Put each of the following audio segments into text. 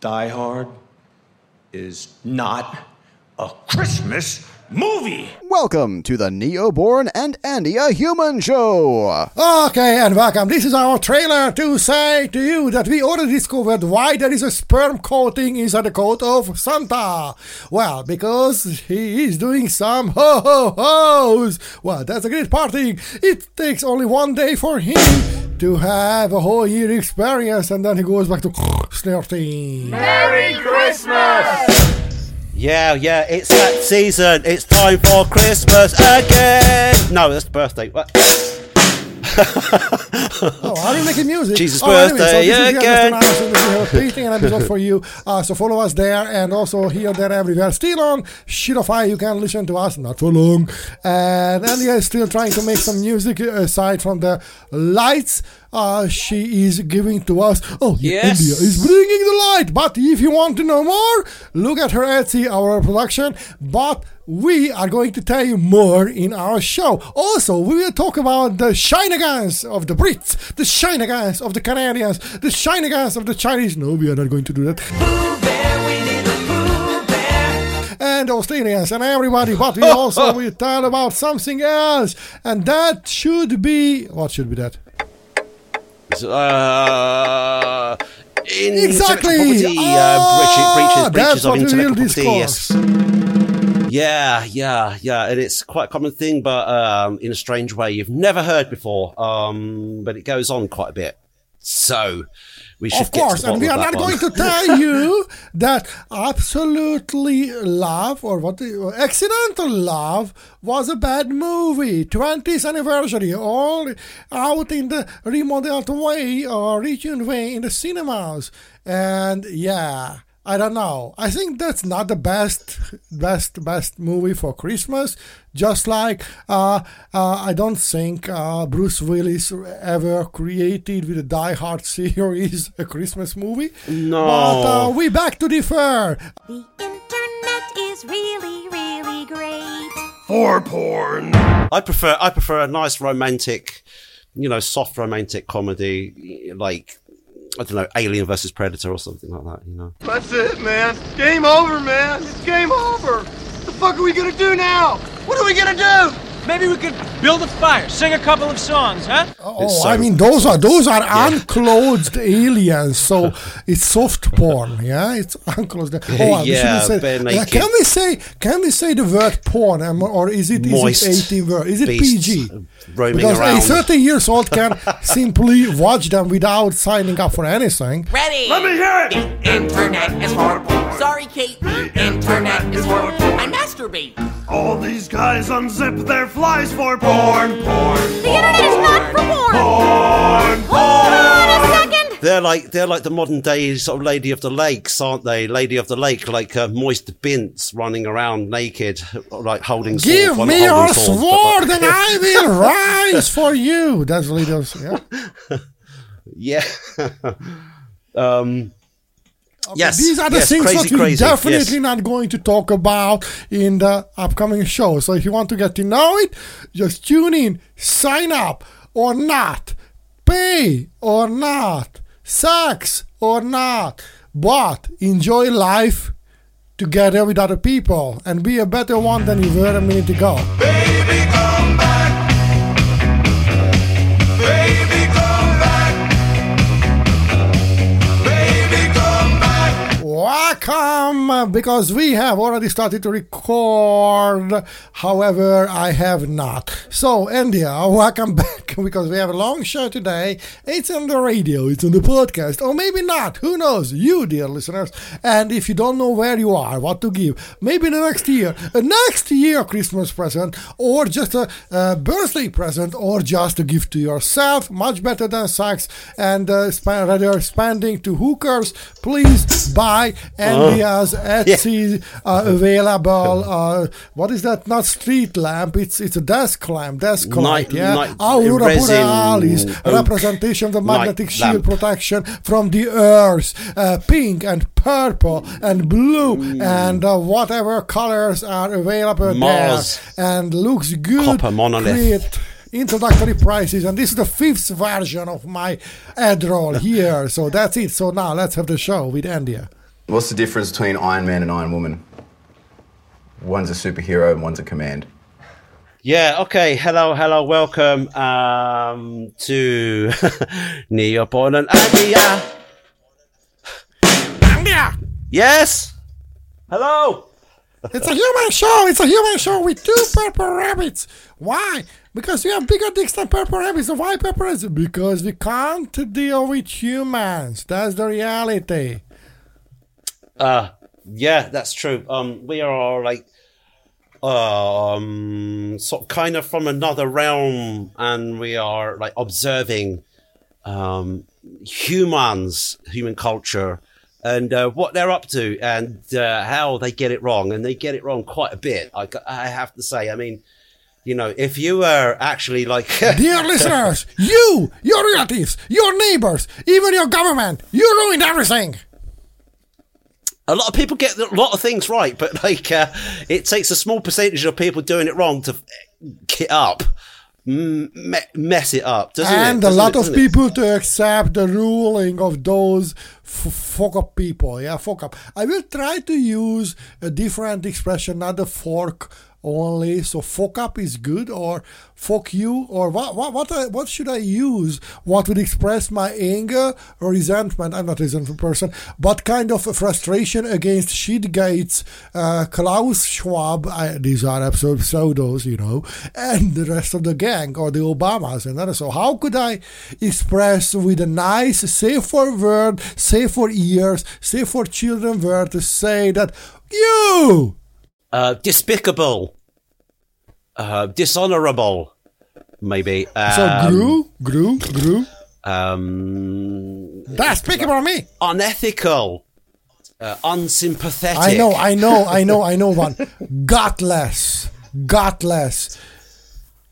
Die Hard is not a Christmas movie. Welcome to the Neoborn and Andia Human Show. Okay, and welcome. This is our trailer to say to you that we already discovered why there is a sperm coating inside the coat of Santa. Well, because he is doing some ho ho ho's. Well, that's a great party. It takes only one day for him to have a whole year experience, and then he goes back to snorting. Merry Christmas! Yeah, yeah, it's that season. It's time for Christmas again. No, that's the birthday. What? Oh, are you making music? Jesus' oh, anyway, birthday so this is the again. Anderson. We have a painting and episode for you. Uh, so follow us there and also here, there, everywhere. Still on Shitofy, you can listen to us, not for long. And Alia is still trying to make some music aside from the lights. Uh, she is giving to us. Oh, Yes. Andia is bringing the light. But if you want to know more, look at her Etsy, our production. But we are going to tell you more in our show. Also, we will talk about the shenanigans of the Brits, the shenanigans of the Canadians, the shenanigans of the Chinese. No, we are not going to do that. And Australians and everybody, but we also will tell about something else, and that should be what should be that? Uh, Exactly. property, Ah, uh, breaches, breaches, that's of what the real intellectual property. discourse. Yes. Yeah, yeah, yeah, and it's quite a common thing, but um, in a strange way you've never heard before. Um, but it goes on quite a bit. So we should Of course, and we are not of going to tell you that absolutely love or what accidental love was a bad movie. 20th anniversary all out in the remodeled way or retuned way in the cinemas. And yeah I don't know. I think that's not the best, best, best movie for Christmas. Just like uh, uh, I don't think uh, Bruce Willis ever created with the Die Hard series a Christmas movie. No. But uh, we back to defer. The internet is really, really great. For porn. I prefer I prefer a nice romantic, you know, soft romantic comedy like I don't know, Alien versus Predator or something like that. You know. That's it, man. Game over, man. It's game over. What the fuck are we gonna do now? What are we gonna do? Maybe we could build a fire, sing a couple of songs, huh? Oh, so- I mean those are those are unclothed aliens, so it's soft porn. Yeah, it's unclothed. Oh, we Yeah, shouldn't say. bare can we say can we say the word porn, or is it is Moist it eighteen word? Is it beasts PG? Roaming Because around. a 13 years old can simply watch them without signing up for anything. Ready? Let me hear it. The internet is for porn. Sorry, Kate. The internet is for porn. I masturbate. All these guys unzip their flies for porn, porn, The internet is not for porn. porn. Hold on a second. They're like they're like the modern day sort of Lady of the Lakes, aren't they? Lady of the Lake, like uh, moist bints running around naked, like holding swords. Give Well, me your holding swords, but, sword like- and I will rise for you. That's leaders. Yeah. yeah. um. Yes, These are the yes, things crazy, that we're crazy, definitely yes. not going to talk about in the upcoming show. So if you want to get to know it, just tune in, sign up or not, pay or not, sex or not, but enjoy life together with other people and be a better one than you were a minute ago. Baby, Welcome, because we have already started to record. However, I have not. So, Andia, welcome back because we have a long show today. It's on the radio, it's on the podcast, or maybe not. Who knows? You, dear listeners. And if you don't know where you are, what to give, maybe the next year, a next year Christmas present, or just a, a birthday present, or just a gift to yourself, much better than sex, and uh, sp- rather spending to hookers, please buy Andia's Etsy uh, available. Uh, what is that? Not street lamp. It's it's a desk lamp. Desk light. Yeah. night- Aurora borealis, representation of the magnetic shield lamp. protection from the earth. Uh, pink and purple and blue Mm. and uh, whatever colors are available Mars. there. And looks good. Copper monolith. Great introductory prices and this is the fifth version of my ad roll here so that's it so now let's have the show with India What's the difference between Iron Man and Iron Woman? One's a superhero and one's a command. Yeah, okay. Hello, hello, welcome um, to Neoborn and Andia. Yeah, Yes? Hello? it's a human show. It's a human show with two purple rabbits. Why? Because we have bigger dicks than purple rabbits. So why purple rabbits? Because we can't deal with humans. That's the reality. Uh, yeah, that's true. Um, we are like, um, sort of kind of from another realm, and we are like observing, um, humans, human culture, and uh, what they're up to, and uh, how they get it wrong, and they get it wrong quite a bit. I, I have to say. I mean, you know, if you were actually like, Dear listeners, you, your relatives, your neighbors, even your government, you ruined everything. A lot of people get a lot of things right, but like uh, it takes a small percentage of people doing it wrong to get up, m- mess it up, doesn't and it? a lot Doesn't of it? Doesn't it? people to accept the ruling of those f- fuck up people. Yeah, fuck up. I will try to use a different expression, not the fork only. So fuck up is good, or fuck you, or what? What? What? I, what should I use? What would express my anger or resentment? I'm not a resentful person, but kind of frustration against Shitgates, uh, Klaus Schwab. I, these are absolute pseudos, you know, and the rest of the gang or the Obamas and others. So how could I express with a nice, safe for word, safe for ears, safe for children word to say that you uh, despicable, uh, dishonorable, maybe. Um, so grew, grew, grew. Um, That's speaking about me. unethical, uh, unsympathetic. I know, I know, I know, I know one. Gutless, gutless.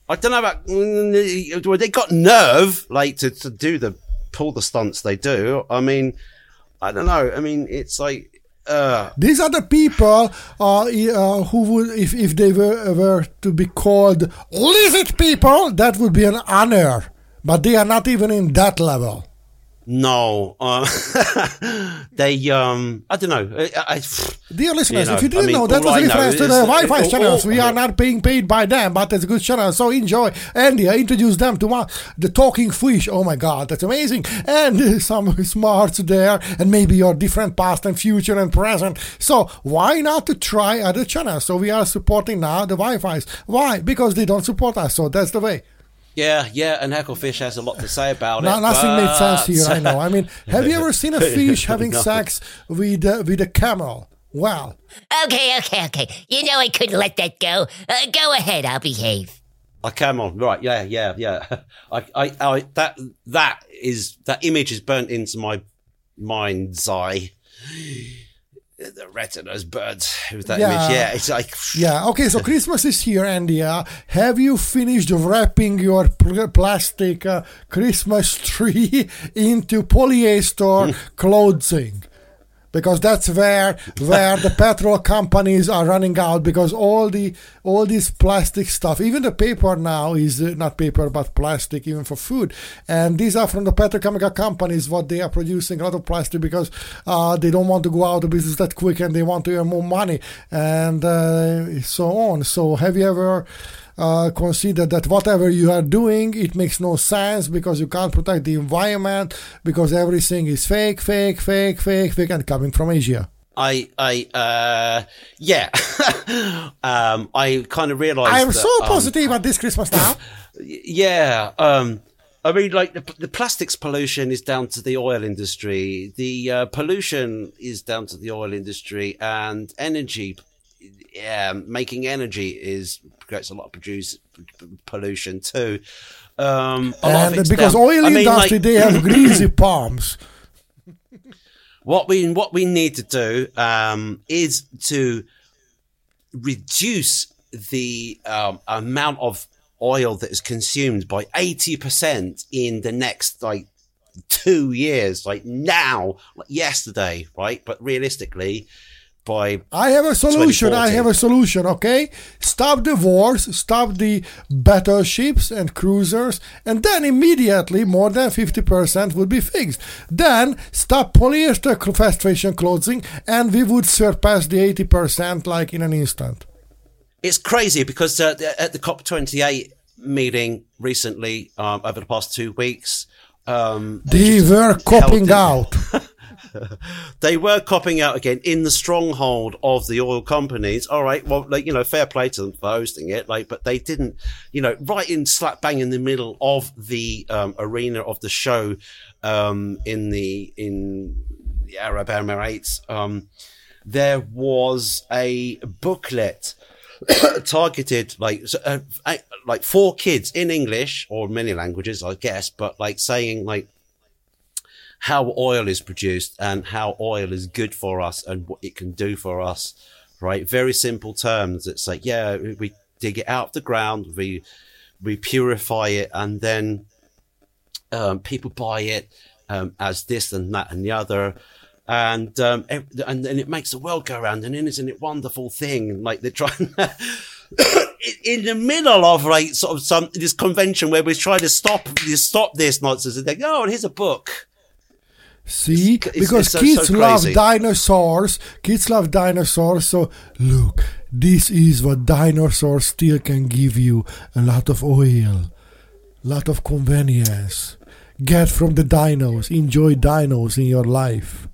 I don't know about. mm, Well, they got nerve, like to, to do the pull the stunts they do. I mean, I don't know. I mean, it's like. Uh, These are the people uh, uh, who would, if, if they were, were to be called lizard people, that would be an honor. But they are not even in that level. No, uh, they um, I don't know. I, I, Dear listeners, You know, if you didn't I mean, know, that was I a know reference to the Wi-Fi all- channels. all- we are not being paid by them, but it's a good channel, so enjoy. Andy, I introduced them to my, the Talking Fish. Oh my God, that's amazing. And some smarts there, and maybe your different past and future and present. So why not to try other channels? So we are supporting now the Why Files. Why? Because they don't support us, so that's the way. Yeah, yeah, and Hecklefish has a lot to say about No, it. nothing made sense but- here. I know. I mean, have you ever seen a fish having No. sex with uh, with a camel? Well, Okay, okay, okay. You know I couldn't let that go. Uh, go ahead, I'll behave. I come on, right? Yeah, yeah, yeah. I, I, I, that, that is that image is burnt into my mind's eye. The retina's burnt with that Yeah. image. Yeah, it's like Yeah, okay, so Christmas is here, Andy. Uh, have you finished wrapping your pl- plastic uh, Christmas tree into polyester clothing? Because that's where where the petrol companies are running out because all the all this plastic stuff, even the paper now is uh, not paper but plastic even for food, and these are from the petrochemical companies what they are producing a lot of plastic because uh, they don't want to go out of business that quick and they want to earn more money and uh, so on. So have you ever uh, considered that whatever you are doing, it makes no sense because you can't protect the environment because everything is fake, fake, fake, fake, fake, and coming from Asia. I, I, uh, yeah. um, I kind of realised. I am that, so um, positive at this Christmas now. Yeah. Um, I mean, like the, the plastics pollution is down to the oil industry. The uh, pollution is down to the oil industry, and energy. Yeah, making energy is creates a lot of produce pollution too. Um, and because oil I mean, industry, like- they have greasy palms. what we what we need to do um, is to reduce the um, amount of oil that is consumed by eighty percent in the next like two years, like now, like yesterday, right? But realistically, by I have a solution. I have a solution. Okay, stop the wars, stop the battleships and cruisers, and then immediately more than fifty percent would be fixed. Then stop polyester fast fashion clothing, and we would surpass the eighty percent like in an instant. It's crazy because uh, at the COP28 meeting recently, um, over the past two weeks, um, They were copping out. they were copping out again in the stronghold of the oil companies. All right, well, like you know, fair play to them for hosting it. Like, but they didn't, you know, right in slap bang in the middle of the um, arena of the show um, in the in the Arab Emirates. Um, there was a booklet targeted like uh, like for kids in English or many languages, I guess, but like saying like how oil is produced and how oil is good for us and what it can do for us. Right, very simple terms. It's like yeah, we- dig it out of the ground, we we purify it, and then um, people buy it um, as this and that and the other. And um, and then it makes the world go round, and isn't it wonderful thing? Like they're trying in the middle of like sort of some this convention where we're trying to stop stop this nonsense, and they go, "Oh, here's a book." See, It's- because it's so- kids so love dinosaurs. Kids love dinosaurs. So look, this is what dinosaurs still can give you: a lot of oil, A lot of convenience. Get from the dinos. Enjoy dinos in your life.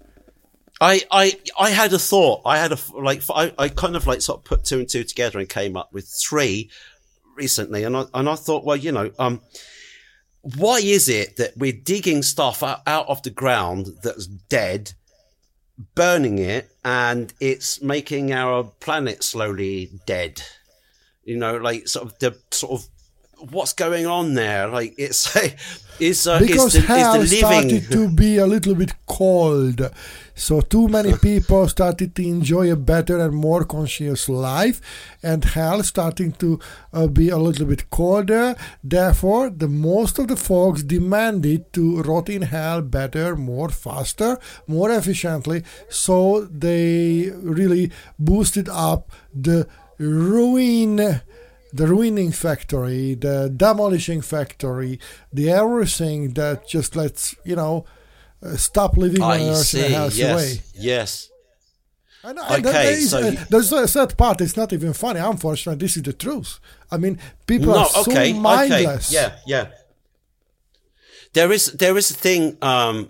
I, I, I had a thought. I had a like. I, I kind of like sort of put two and two together and came up with three recently. And I and I thought, well, you know, um, why is it that we're digging stuff out, of the ground that's dead, burning it, and it's making our planet slowly dead? You know, like sort of the sort of what's going on there? Like it's is uh, because is the, hell is the living started to be a little bit cold. So too many people started to enjoy a better and more conscious life, and hell starting to uh, be a little bit colder. Therefore, the most of the folks demanded to rot in hell better, more faster, more efficiently. So they really boosted up the ruin the ruining factory, the demolishing factory, the everything that just lets you know uh, stop living on I Earth see. in a healthy Yes, way. yes. And, and Okay, there is, so uh, there's a third part. It's not even funny. Unfortunately, this is the truth. I mean, people no, are so okay, mindless. okay, yeah, yeah. There is there is a thing. Um,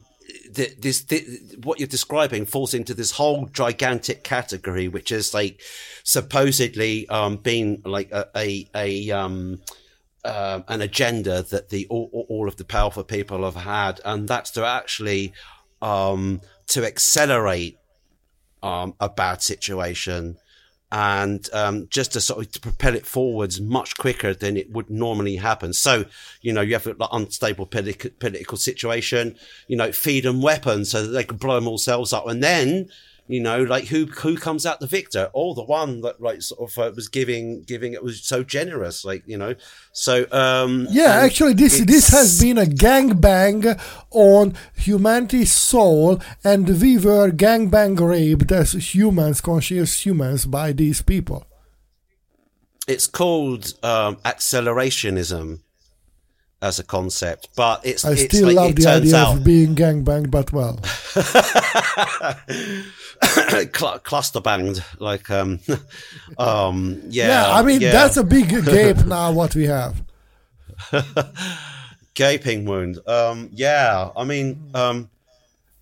th- this, th- what you're describing falls into this whole gigantic category, which is like supposedly um, being like a a, a um, um an agenda that the all- all of the powerful people have had, and that's to actually um, to accelerate um, a bad situation and um, just to sort of to propel it forwards much quicker than it would normally happen. So, you know, you have an unstable politi- political situation, you know, feed them weapons so that they can blow them themselves up. And then, you know, like who who comes out the victor? Oh, the one that like sort of uh, was giving giving it was so generous, like you know. So um, Yeah, actually, this this has been a gangbang on humanity's soul, and we were gangbang raped as humans, conscious humans, by these people. it's called um, accelerationism as a concept, but it's I it's still like, love the idea out of being gangbanged, but well, cluster banged like um um yeah yeah, I mean yeah. that's a big gape now. What we have. gaping wound um yeah i mean um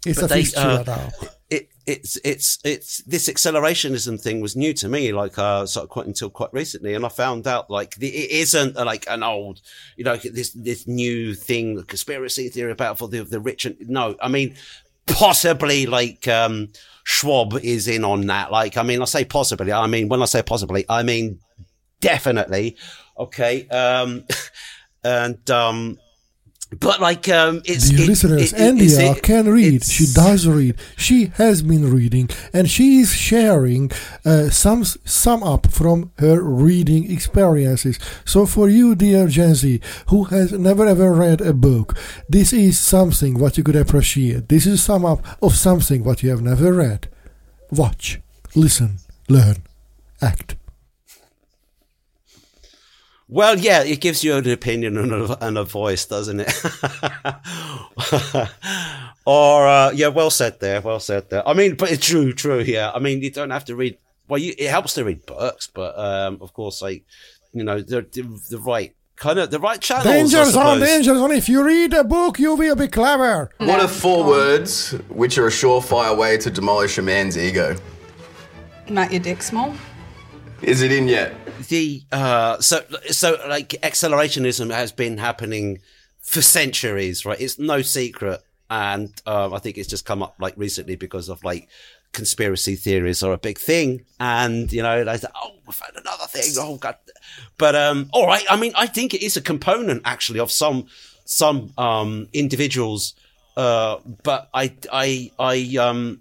It's a they, fistula uh, now. it it's it's it's this accelerationism thing was new to me like uh sort of quite until quite recently and i found out like the, it isn't uh, like an old you know this this new thing the conspiracy theory about for the the rich and no i mean possibly like um schwab is in on that. Like i mean i say possibly i mean when i say possibly i mean definitely. Okay um and um but like um it's Dear it- listeners, it- it- is Andia it- can read. She does read. She has been reading, and she is sharing uh, some sum up from her reading experiences. So, for you, dear Gen Z, who has never ever read a book, this is something what you could appreciate. This is sum up of something what you have never read. Watch. listen, learn, act. Well, yeah, it gives you an opinion and a, and a voice, doesn't it? or uh, yeah, well said there, well said there. I mean, but it's true, true. Yeah, I mean, you don't have to read. Well, you, it helps to read books, but um, of course, like you know, the, the, the right kind of the right channels. I Dangers on, suppose. dangers on. If you read a book, you will be clever. What are four words which are a surefire way to demolish a man's ego? Not your dick small. Is it in yet? The uh so so like accelerationism has been happening for centuries right? It's no secret. And um, i think it's just come up like recently because of like conspiracy theories are a big thing. And you know say oh we found another thing. Oh god. But um all right. I mean i think it is a component actually of some some um individuals. Uh but i i i um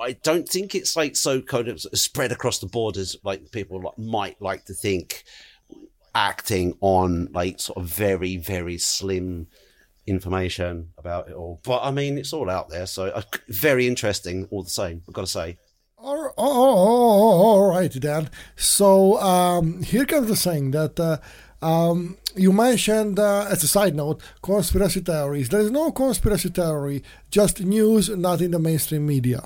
I don't think it's like so kind of spread across the borders like people might like to think. Acting on like sort of very very slim information about it all, but I mean it's all out there, so uh, very interesting all the same. I've got to say. All, all, all, all right, Dan. So um, here comes the saying that uh, um, you mentioned, uh, as a side note, conspiracy theories. There is no conspiracy theory, just news, not in the mainstream media.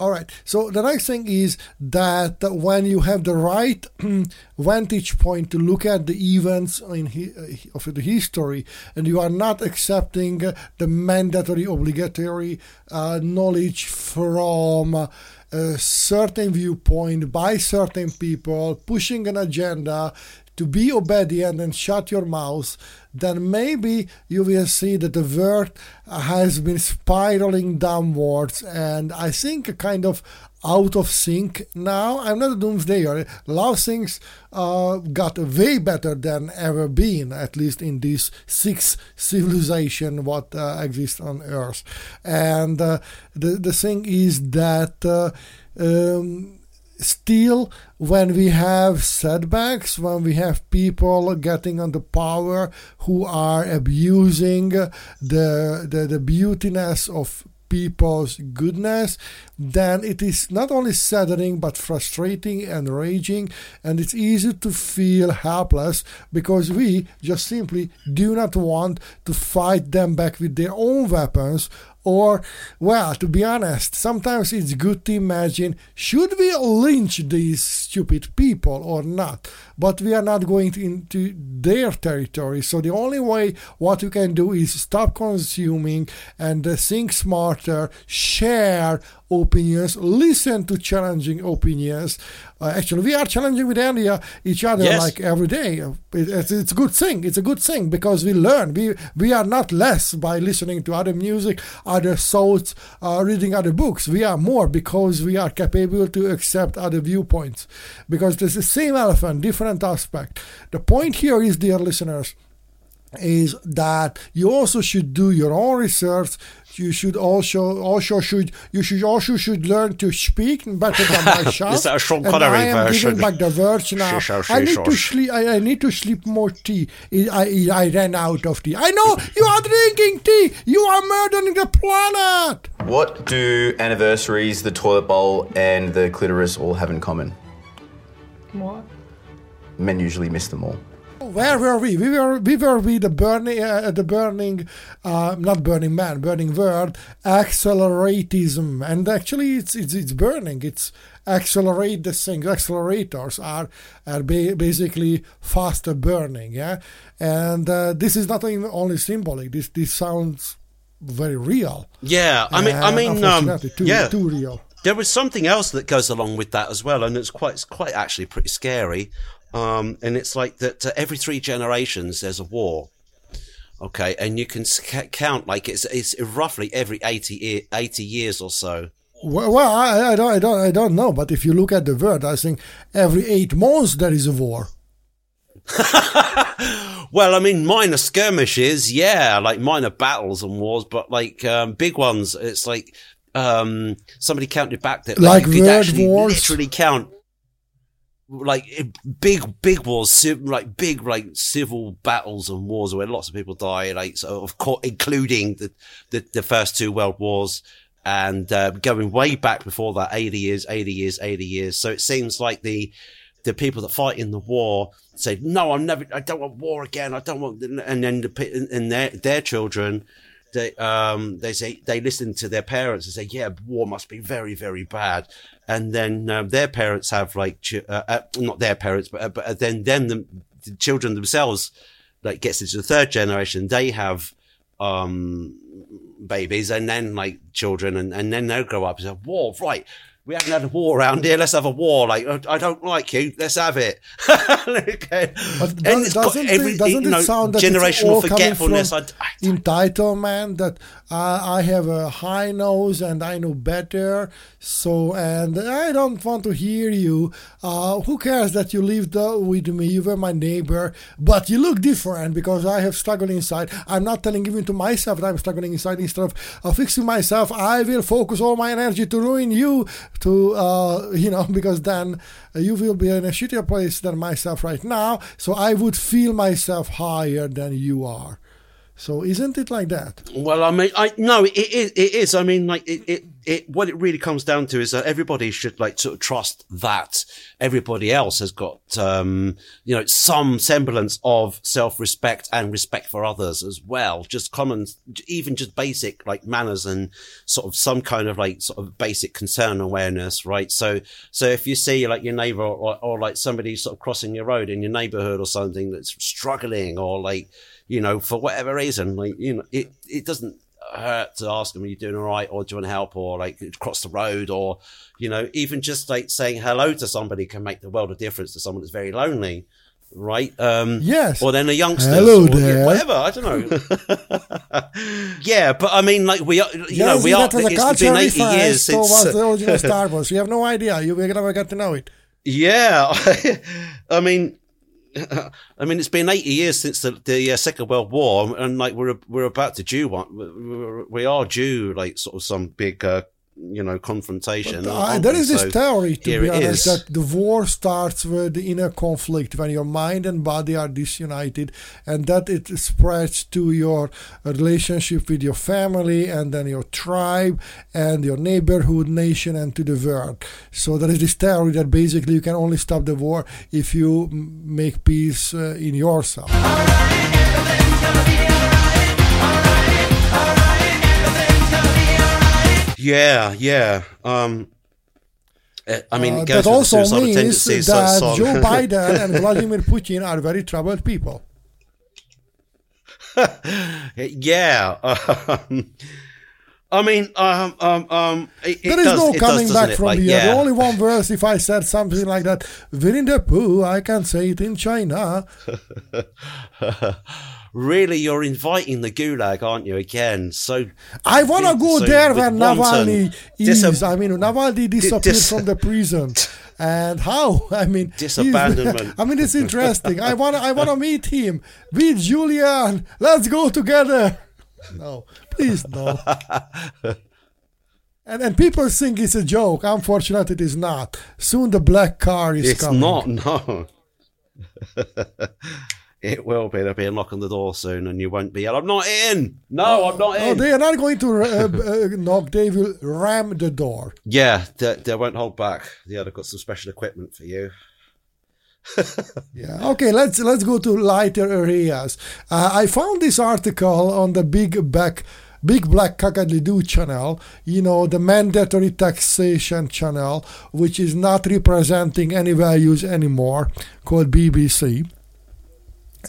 All right. So the next thing is that when you have the right vantage point to look at the events in hi- of the history, and you are not accepting the mandatory, obligatory uh, knowledge from uh, a certain viewpoint by certain people, pushing an agenda to be obedient and shut your mouth, then maybe you will see that the world has been spiraling downwards and I think kind of out of sync now. I'm not a doomsdayer. A lot of things uh, got way better than ever been, at least in this sixth civilization what uh, exists on Earth. And uh, the the thing is that. Uh, um, still when we have setbacks when we have people getting on the power who are abusing the the, the beautiness of people's goodness, then it is not only saddening but frustrating and raging, and it's easy to feel helpless because we just simply do not want to fight them back with their own weapons or, well, to be honest, sometimes it's good to imagine should we lynch these stupid people or not? But we are not going into their territory. So the only way what we can do is stop consuming and uh, think smarter, share opinions, listen to challenging opinions. Uh, actually, we are challenging with Andia each other Yes. like every day. It- it's, it's a good thing. It's a good thing because we learn. We we are not less by listening to other music, other thoughts, uh, reading other books. We are more because we are capable to accept other viewpoints. Because there's the same elephant, different aspect. The point here is, dear listeners, is that you also should do your own research. You should also also should you should also should learn to speak better than myself. Is that a Sean and Connery I am version? giving back the words now. Shush, I need shush, to sleep. I, I need to sleep more tea. I, I I ran out of tea. I know you are drinking tea. You are murdering the planet. What do anniversaries, the toilet bowl, and the clitoris all have in common? What? Men usually miss them all. Where were we? We were we were with the burning uh, the burning uh, not burning man burning world acceleratism and actually it's it's it's burning. It's accelerate the thing. Accelerators are are ba- basically faster burning yeah? And uh, this is not even only symbolic. This this sounds very real. Yeah, I mean, I mean, um, too, yeah, too real. There was something else that goes along with that as well, and it's quite, it's quite actually pretty scary. Um, and it's like that uh, every three generations there's a war. Okay, and you can s- ca- count like it's it's roughly every 80, ye- 80 years or so. well, well I, I don't I don't I don't know but if you look at the world I think every eight months there is a war Well, I mean, minor skirmishes, yeah, like minor battles and wars, but like um, big ones, it's like um, somebody counted back that Like you could actually wars? literally count like big, big wars, like big, like civil battles and wars where lots of people die, like so of course, including the, the the first two world wars. and uh, going way back before that, eighty years, eighty years, eighty years. So it seems like the the people that fight in the war say, "No, I'm never. I don't want war again. I don't want." And then the and their their children, they um they say they listen to their parents and say, "Yeah, war must be very very bad." And then um, their parents have like ch- uh, uh, not their parents, but uh, but then then the, the children themselves like gets into the third generation. They have um babies and then like children and, and then they'll grow up and say, war, right. We haven't had a war around here. Let's have a war. Like I don't like you. Let's have it. okay. But does, doesn't, it, doesn't it sound that generational forgetfulness? From entitlement that uh, I have a high nose and I know better. So and I don't want to hear you. Uh, who cares that you lived uh, with me? You were my neighbor, but you look different because I have struggled inside. I'm not telling even to myself that I'm struggling inside. Instead of uh, fixing myself, I will focus all my energy to ruin you. To uh, you know, because then you will be in a shittier place than myself right now. So I would feel myself higher than you are. So isn't it like that? Well, I mean, I no, it is. It is. I mean, like it, it, it. What it really comes down to is that everybody should like sort of trust that everybody else has got, um, you know, some semblance of self-respect and respect for others as well. Just common, even just basic like manners and sort of some kind of like sort of basic concern awareness, right? So, so if you see like your neighbor or, or like somebody sort of crossing your road in your neighborhood or something that's struggling or like you know, for whatever reason, like, you know, it, it doesn't hurt to ask them, are you doing all right? Or do you want help? Or like cross the road or, you know, even just like saying hello to somebody can make the world of difference to someone that's very lonely. Right. Um, yes. Or then a youngster. Hello or, there. Yeah, whatever. I don't know. yeah, but I mean, like we are, you yes, know, we are. was a It's been eighty years since. towards the original Star Wars. You have no idea. You will never get to know it. Yeah, I mean, I mean, it's been 80 years since the, the uh, Second World War, and like we're we're about to do one. We're, we are due like sort of some big, uh, you know, confrontation. Uh, there is this so theory, to be honest, is. that the war starts with the inner conflict when your mind and body are disunited, and that it spreads to your relationship with your family, and then your tribe, and your neighborhood, nation, and to the world. So there is this theory that basically you can only stop the war if you make peace uh, in yourself. Yeah, yeah. Um, uh, I mean, Uh, that also means that so- Joe Biden and Vladimir Putin are very troubled people. yeah. Um, I mean, um, um, um, it, it There is does, no coming does, back from Like, here. yeah. The only one verse, if I said something like that, Winnie the Pooh, I can say it in China. really, you're inviting the gulag, aren't you? Again, so I want to go so there wanton Navalny is. disab- I mean, Navalny disappeared dis- from the prison. And how? I mean, Disabandonment. I mean, it's interesting. I want. to. I want to meet him. Meet Julian. Let's go together. No, please no. And and people think it's a joke. Unfortunately, it is not. Soon the black car is it's coming. not. No. it will be. There'll be a knock on the door soon, and you won't be. I'm not in. No, I'm not in. Oh, they are not going to uh, uh, knock. They will ram the door. yeah, they, they won't hold back. Yeah, they've got some special equipment for you. Yeah. Okay. Let's let's go to lighter areas. Uh, I found this article on the Big Back. Big Black Kakadlidu channel, you know, the mandatory taxation channel, which is not representing any values anymore, called BBC.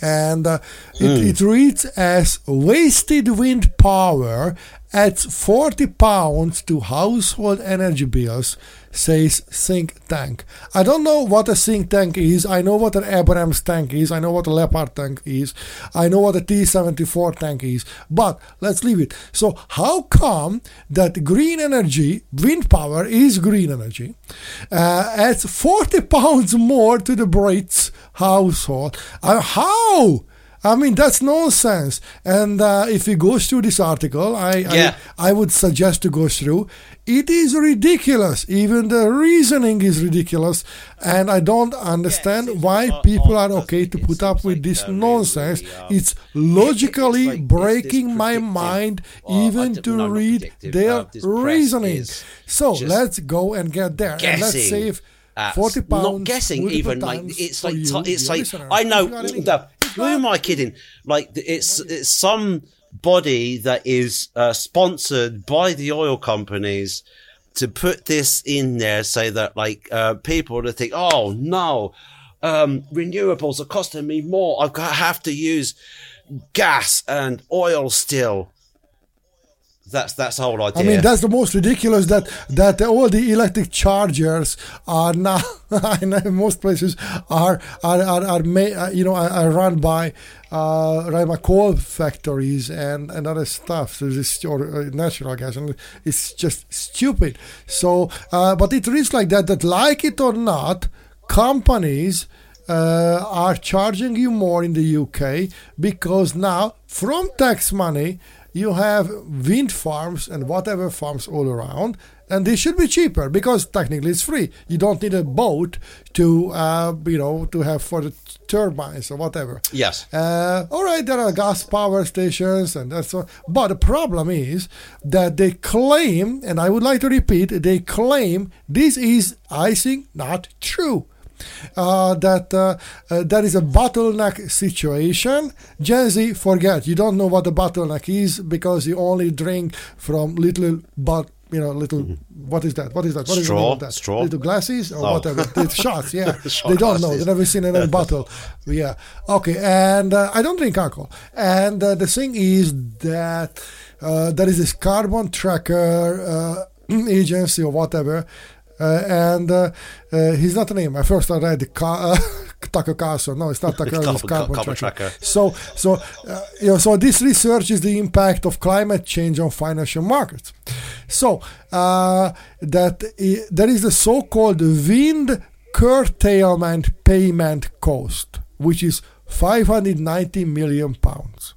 And uh, it, it reads as wasted wind power adds 40 pounds to household energy bills, says think tank. I don't know what a think tank is. I know what an Abrams tank is. I know what a Leopard tank is. I know what a T 74 tank is. But let's leave it. So, how come that green energy, wind power is green energy, uh, adds 40 pounds more to the Brits household? Uh, how? I mean, that's nonsense. And uh, if you go through this article, I, Yeah. I I would suggest to go through. It is ridiculous. Even the reasoning is ridiculous, and I don't understand why people are okay to put up with this nonsense. It's logically breaking my mind even to read their reasoning. So let's go and get there, and let's guessing save at- forty pounds. Not guessing even like it's like t- it's like. I know. You know what I mean? the- who am I kidding? Like it's it's some body that is uh, sponsored by the oil companies to put this in there, so that like uh, people to think, oh no, um, renewables are costing me more. I have to use gas and oil still. That's that's the whole idea. I mean, that's the most ridiculous that that all the electric chargers are now in most places are are are, are ma- uh, you know are, are run by uh, run by coal factories and, and other stuff. So this or uh, natural gas, and it's just stupid. So, uh, but it is like that. That like it or not, companies uh, are charging you more in the UK because now from tax money you have wind farms and whatever farms all around and they should be cheaper because technically it's free. You don't need a boat to uh, you know to have for the turbines or whatever. Yes. Uh, all right there are gas power stations and that's all. But the problem is that they claim and i would like to repeat they claim this is i think not true uh, that uh, uh, there is a bottleneck situation. Gen Z, forget. You don't know what a bottleneck is because you only drink from little but you know little what is that? What is that? What is Straw? of that? Straw? little glasses? Or Oh. whatever. It's shots yeah. Shot they don't know. They've never seen another bottle. Yeah. Okay and uh, i don't drink alcohol. And uh, the thing is that uh, there is this carbon tracker uh, agency or whatever and uh, uh, he's not a name. I first I read the Ca- uh, Tucker Carlson. No, it's not Tucker. Carbon- it's Carbon, Carbon Tracker. Tracker. So, so uh, you know, so this research is the impact of climate change on financial markets. So uh, that i- there is the so-called wind curtailment payment cost, which is 590 million pounds,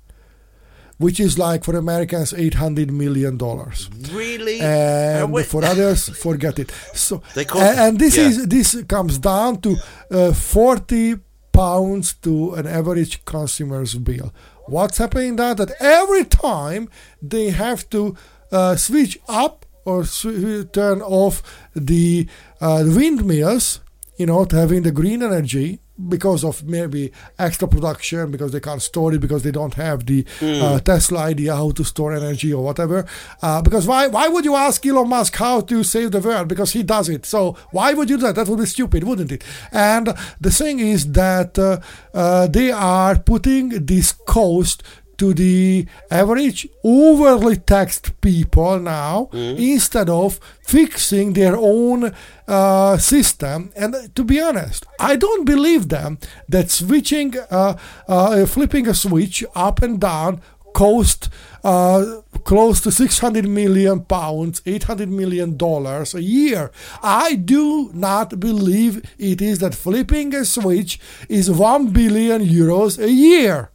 which is like for Americans 800 million dollars really? and Uh, for others forget it so They call- and, and this yeah. is this comes down to uh, 40 pounds to an average consumer's bill what's happening now that every time they have to uh, switch up or sw- turn off the uh, windmills you know, to having the green energy because of maybe extra production, because they can't store it, because they don't have the Mm. uh, Tesla idea how to store energy or whatever. Uh, because why why would you ask Elon Musk how to save the world? Because he does it. So why would you do that? That would be stupid, wouldn't it? And the thing is that uh, uh, they are putting this cost to the average overly taxed people now instead of fixing their own uh, system. And to be honest, I don't believe them that switching, uh, uh, flipping a switch up and down cost uh, close to 600 million pounds, 800 million dollars a year. I do not believe it is that flipping a switch is 1 billion euros a year.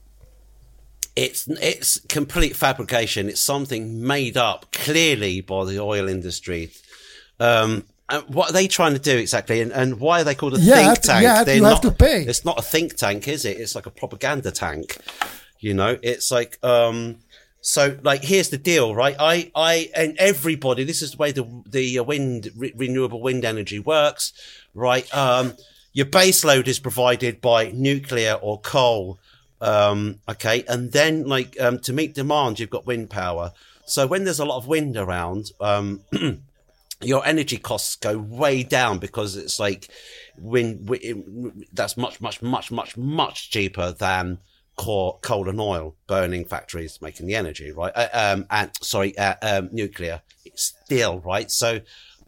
It's it's complete fabrication. It's something made up clearly by the oil industry. Um, and what are they trying to do exactly? And, and why are they called a Yet- think tank? yet you have to pay. It's not a think tank, is it? It's like a propaganda tank. You know, it's like um. So, like, here's the deal, right? I, I, and everybody. This is the way the the wind re- renewable wind energy works, right? Um, your base load is provided by nuclear or coal. Um, okay. And then like, um, to meet demand, you've got wind power. So when there's a lot of wind around, um, your energy costs go way down because it's like wind, wi- that's much, much, much, much, much cheaper than coal, coal and oil burning factories making the energy, right? Uh, um, and sorry, uh, um, nuclear it's still, right? So,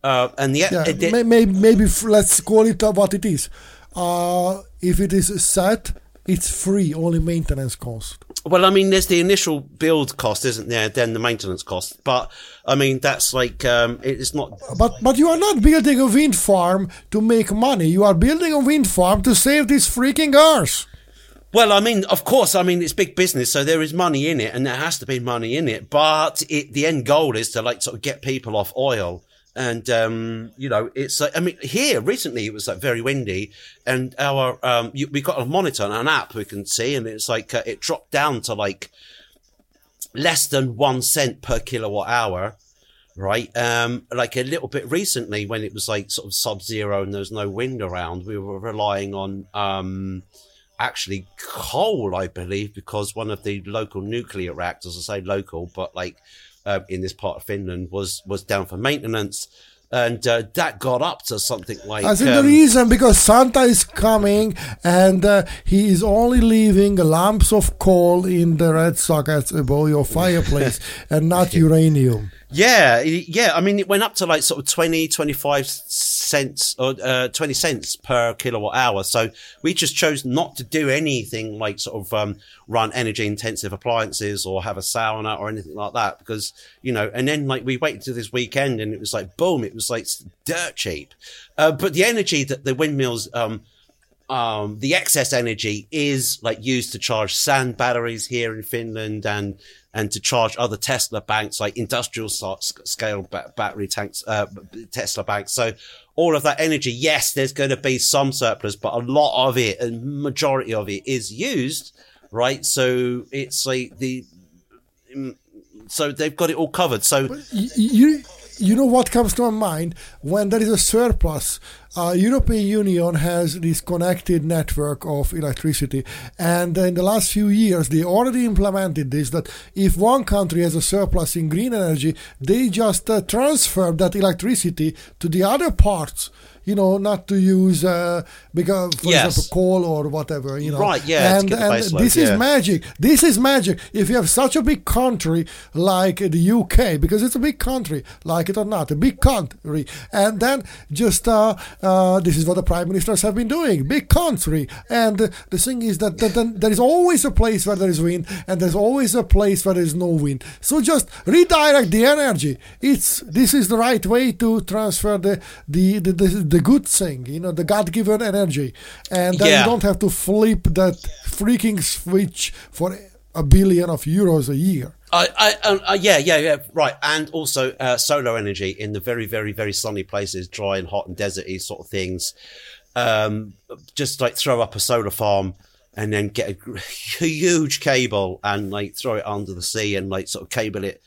uh, and the, Yeah, it- may, may, maybe let's call it what it is. Uh, if it is set, it's free, only maintenance cost. Well, I mean, there's the initial build cost, isn't there? Then the maintenance cost. But I mean, that's like um, it's not. But but you are not building a wind farm to make money. You are building a wind farm to save this freaking earth. Well, I mean, of course, I mean it's big business, so there is money in it, and there has to be money in it. But it, the end goal is to like sort of get people off oil, and um, you know, it's like I mean, here recently it was like very windy, and our um, you, we got a monitor and an app we can see, and it's like uh, it dropped down to like less than one cent per kilowatt hour. Right, um, like a little bit recently when it was like sort of sub-zero and there was no wind around, we were relying on um, actually coal, I believe, because one of the local nuclear reactors, I say local, but like uh, in this part of Finland, was was down for maintenance. And uh, that got up to something like. I think um, the reason because Santa is coming and uh, he is only leaving lumps of coal in the red sockets above your fireplace and not uranium. Yeah, yeah. I mean, it went up to like sort of 20, 25 cents or uh, 20 cents per kilowatt hour. So we just chose not to do anything like sort of um, run energy intensive appliances or have a sauna or anything like that because, you know, and then like we waited till this weekend and it was like, boom, it was like dirt cheap. Uh, but the energy that the windmills, um, um, the excess energy is like used to charge sand batteries here in Finland and and to charge other Tesla banks like industrial scale battery tanks, uh, Tesla banks. So all of that energy, yes, there's going to be some surplus, but a lot of it and majority of it is used, right? So it's like the, so they've got it all covered. So Y- you you know what comes to my mind? When there is a surplus uh, european union has this connected network of electricity. And in the last few years they already implemented this that if one country has a surplus in green energy they just uh, transfer that electricity to the other parts you know not to use uh, because for Yes. example coal or whatever you know. Right, yeah, and, and this is magic. This is magic. If you have such a big country like the uk because it's a big country like it or not a big country and then just uh, uh, this is what the prime ministers have been doing big country. And uh, the thing is that, that, that there is always a place where there is wind and there's always a place where there is no wind. So just redirect the energy. It's this is the right way to transfer the the the, the, the good thing you know the god-given energy and then Yeah. you don't have to flip that freaking switch for a billion of euros a year. I, I, uh, uh, yeah, yeah, yeah, right. And also uh, solar energy in the very, very, very sunny places, dry and hot and deserty sort of things. Um, just like throw up a solar farm and then get a huge cable and like throw it under the sea and like sort of cable it,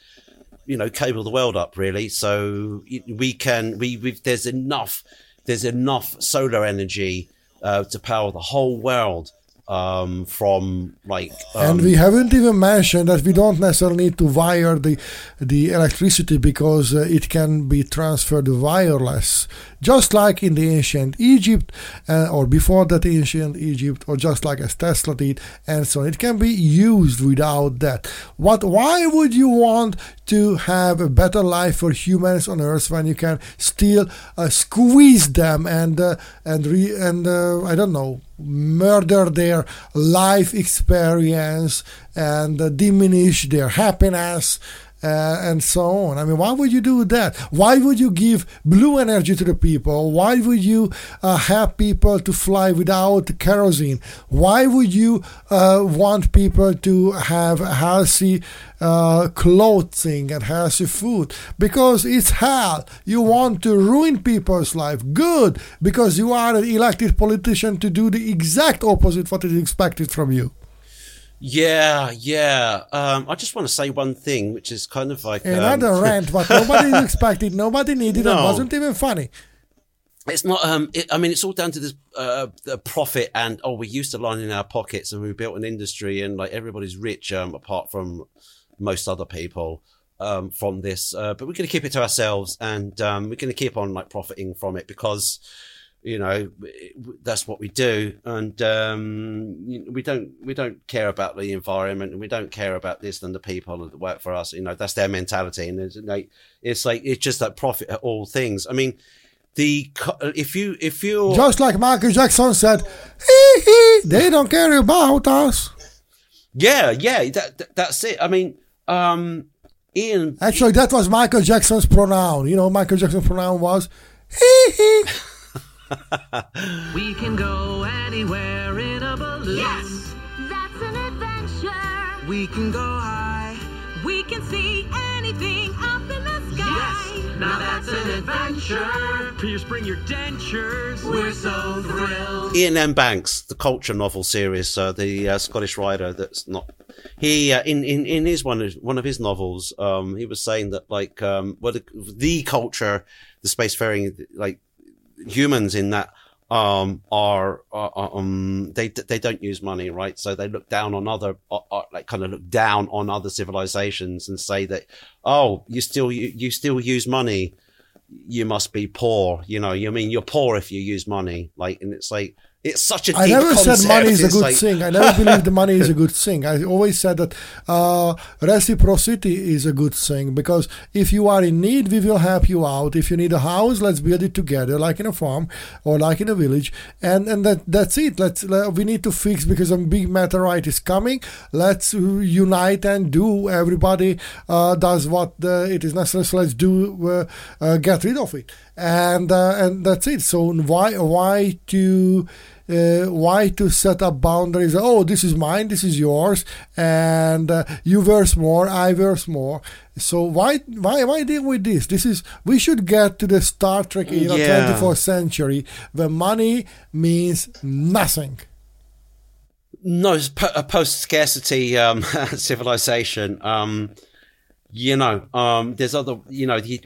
you know, cable the world up really. So we can, we, we there's enough, there's enough solar energy uh, to power the whole world um, from like, um, and we haven't even mentioned that we don't necessarily need to wire the the electricity because uh, it can be transferred wireless, just like in the ancient Egypt uh, or before that ancient Egypt, or just like as Tesla did, and so on. It can be used without that. What? Why would you want to have a better life for humans on Earth when you can still uh, squeeze them and uh, and re- and uh, I don't know murder their life experience and diminish their happiness uh, and so on. I mean, why would you do that? Why would you give blue energy to the people? Why would you uh, have people to fly without kerosene? Why would you uh, want people to have healthy uh, clothing and healthy food? Because it's hell. You want to ruin people's life. Good, because you are an elected politician to do the exact opposite what is expected from you. Yeah, yeah. Um, I just want to say one thing, which is kind of like um, Another rant, but nobody expected, nobody needed, it No. wasn't even funny. It's not. Um, it, I mean, it's all down to this uh, the profit, and oh, we used to line in our pockets, and we built an industry, and like everybody's rich, um, apart from most other people, um, from this. Uh, but we're going to keep it to ourselves, and um, we're going to keep on like profiting from it because you know that's what we do, and um, we don't we don't care about the environment, and we don't care about this and the people that work for us. You know, that's their mentality, and it's like it's like it's just that profit at all things. I mean the if you if you Just like Michael Jackson said, "Hee hee, they don't care about us. yeah yeah that, that that's it i mean um ian Actually, that was Michael Jackson's pronoun. You know, Michael Jackson's pronoun was hee hee. We can go anywhere in a balloon. Yes! That's an adventure. We can go high. We can see anything up in the sky. Yes, now that's an adventure. Pierce, bring your dentures. We're so thrilled. Iain M. Banks, the culture novel series, uh, the uh, Scottish writer that's not. He uh, in, in in his one of one of his novels, um, he was saying that like um, well the, the culture, the spacefaring like humans in that um are, um they they don't use money right? So they look down on other uh, uh, like kind of look down on other civilizations and say that oh you still you, you still use money. You must be poor you know you mean you're poor if you use money like and it's like it's such a I never concept. said money is a good like- thing. I never believed the money is a good thing. I always said that uh, reciprocity is a good thing because if you are in need, we will help you out. If you need a house, let's build it together, like in a farm or like in a village, and and that that's it. Let's let, we need to fix because a big meteorite is coming. Let's unite and do. Everybody uh, does what the, it is necessary. So let's do uh, uh, get rid of it, and uh, and that's it. So why why to uh, why to set up boundaries? Oh, this is mine, this is yours, and uh, you verse more, I verse more. So why why why deal with this? This is we should get to the Star Trek era, Yeah. 24th century, where money means nothing. no, it's po- a post scarcity um, civilization. Um, you know, um, there's other, you know, you,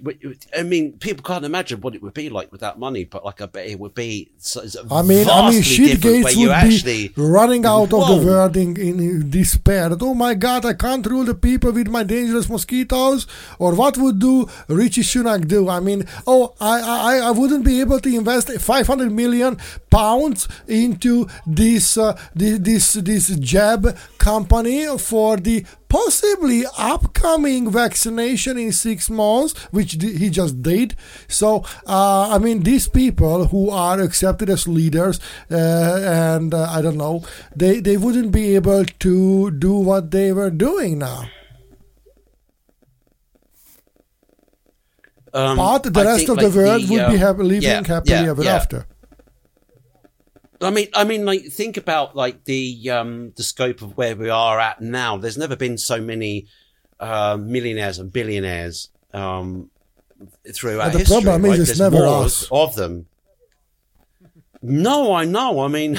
I mean, people can't imagine what it would be like without money, but like I bet it would be. So, I mean, I mean, shit gates would actually be running out of the world in, in despair. That oh my god, I can't rule the people with my dangerous mosquitoes. Or what would do Richie Sunak do? I mean, oh, I I, I wouldn't be able to invest 500 million pounds into this uh, this this jab company for the possibly upcoming vaccination in six months, which he just did. So, uh, I mean, these people who are accepted as leaders, uh, and uh, I don't know, they, they wouldn't be able to do what they were doing now. Um, but the I rest of the world would be um, happy, living yeah, happily yeah, ever yeah. after. I mean, I mean, like think about like the um the scope of where we are at now. There's never been so many uh, millionaires and billionaires um throughout And the history. problem is right? it's There's never us. of them. No, I know. I mean,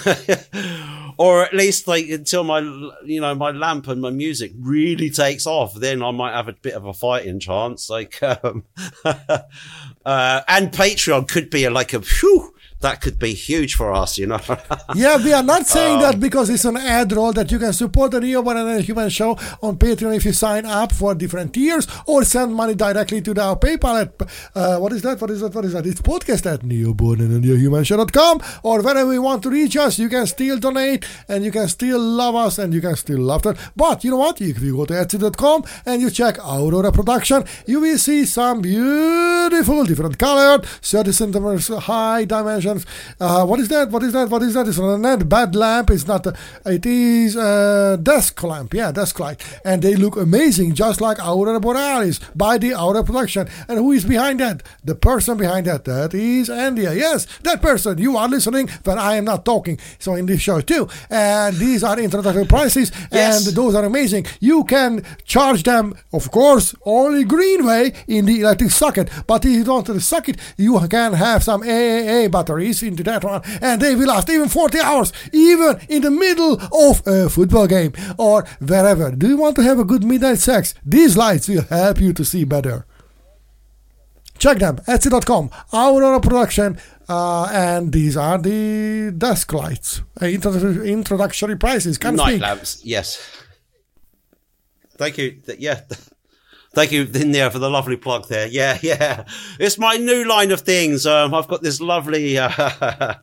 or at least like until my you know my lamp and my music really takes off, then I might have a bit of a fighting chance. Like, um, uh, and Patreon could be a, like a whew, that could be huge for us, you know. yeah, we are not saying Um, that because it's an ad roll that you can support the and the Human Show on Patreon if you sign up for different tiers or send money directly to our PayPal at uh, what is that? What is that? What is that? It's podcast at neohumanshow.com or wherever you want to reach us. You can still donate and you can still love us and you can still love that. But you know what? If you go to Etsy.com and you check Aurora Production, you will see some beautiful, different colored, 30 centimeters high Uh, what is that? What is that? What is that? It's not a bad lamp. It's not. A, it is a desk lamp. Yeah, desk light, and they look amazing, just like Aurora Borealis by the Aurora Production. And who is behind that? The person behind that. That is Andia. Yes, that person. You are listening, but I am not talking. So in this show too. And these are introductory prices, Yes. and those are amazing. You can charge them, of course, only Greenway in the electric socket. But if you don't want the socket, you can have some AAA batteries into that one, and they will last even 40 hours, even in the middle of a football game or wherever. Do you want to have a good midnight sex? These lights will help you to see better. Check them, Etsy.com, Aurora Production, uh, and these are the desk lights. Uh, introdu- introductory prices. Can Night speak. lamps, yes. Thank you. Yeah. Thank you there for the lovely plug there. Yeah, yeah. It's my new line of things. Um, I've got this lovely, uh,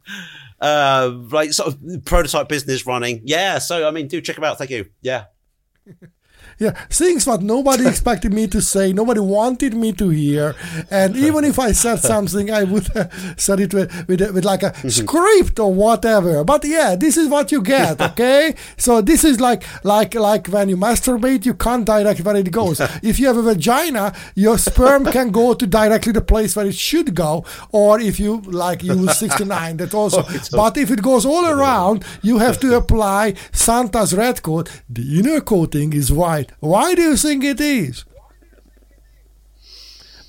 uh, like sort of prototype business running. Yeah. So, I mean, do check them out. Thank you. Yeah. Yeah, things that nobody expected me to say, nobody wanted me to hear, and even if I said something, I would have said it with with, with like a mm-hmm. script or whatever. But yeah, this is what you get, okay? so this is like like like when you masturbate, you can't direct where it goes. if you have a vagina, your sperm can go to directly the place where it should go, or if you like use 69, that oh, also. But if it goes all around, you have to apply Santa's red coat. The inner coating is white. Why do you think it is?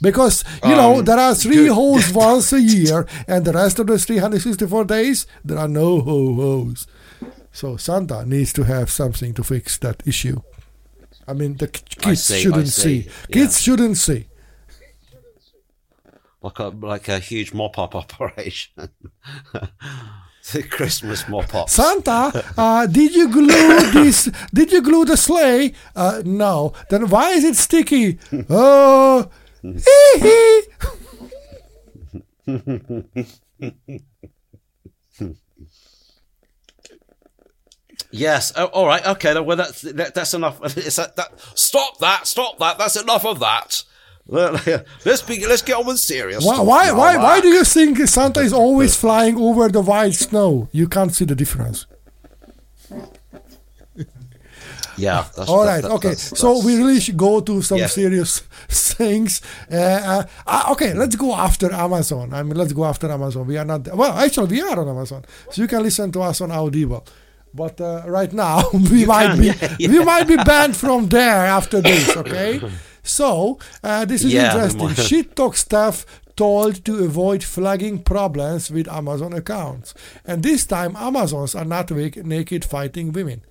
Because you know Um, there are three good. hoes once a year, and the rest of the 364 days there are no ho hos. So Santa needs to have something to fix that issue. I mean, the kids see, shouldn't see, see. Kids shouldn't see. like a like a huge mop up operation. the Christmas mop up. Santa, uh, did you glue this? Did you glue the sleigh? Uh, no. Then why is it sticky? Oh, hee hee. Yes. Oh, all right. Okay. Well, that's that, that's enough. That, that, stop that. Stop that. That's enough of that. Let's be. Let's get on with serious. Why? Why? Why, why do you think Santa is always flying over the white snow? You can't see the difference. Yeah. That's, All that- right. that- okay. that's- so that's- we really should go to some Yeah. serious things. Uh, uh, uh, okay, let's go after Amazon. I mean, let's go after Amazon. We are not. Well, actually, we are on Amazon, so you can listen to us on Audible. But uh, right now, we might can, be yeah, yeah. we might be banned from there after this. Okay. So uh, this is Yeah, interesting. Shit talk staff told to avoid flagging problems with Amazon accounts, and this time Amazons are not naked fighting women.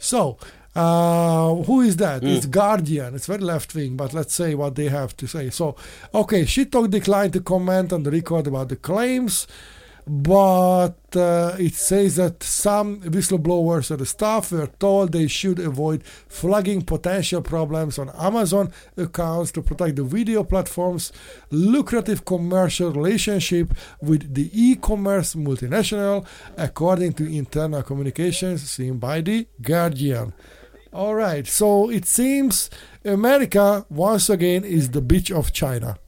So, uh, who is that? It's Guardian. It's very left wing, but let's say what they have to say. So, okay, Shittalk declined to comment on the record about the claims, but uh, it says that some whistleblowers the staff were told they should avoid flagging potential problems on Amazon accounts to protect the video platform's lucrative commercial relationship with the e-commerce multinational, according to internal communications seen by the Guardian. All right, so it seems America once again is the bitch of China.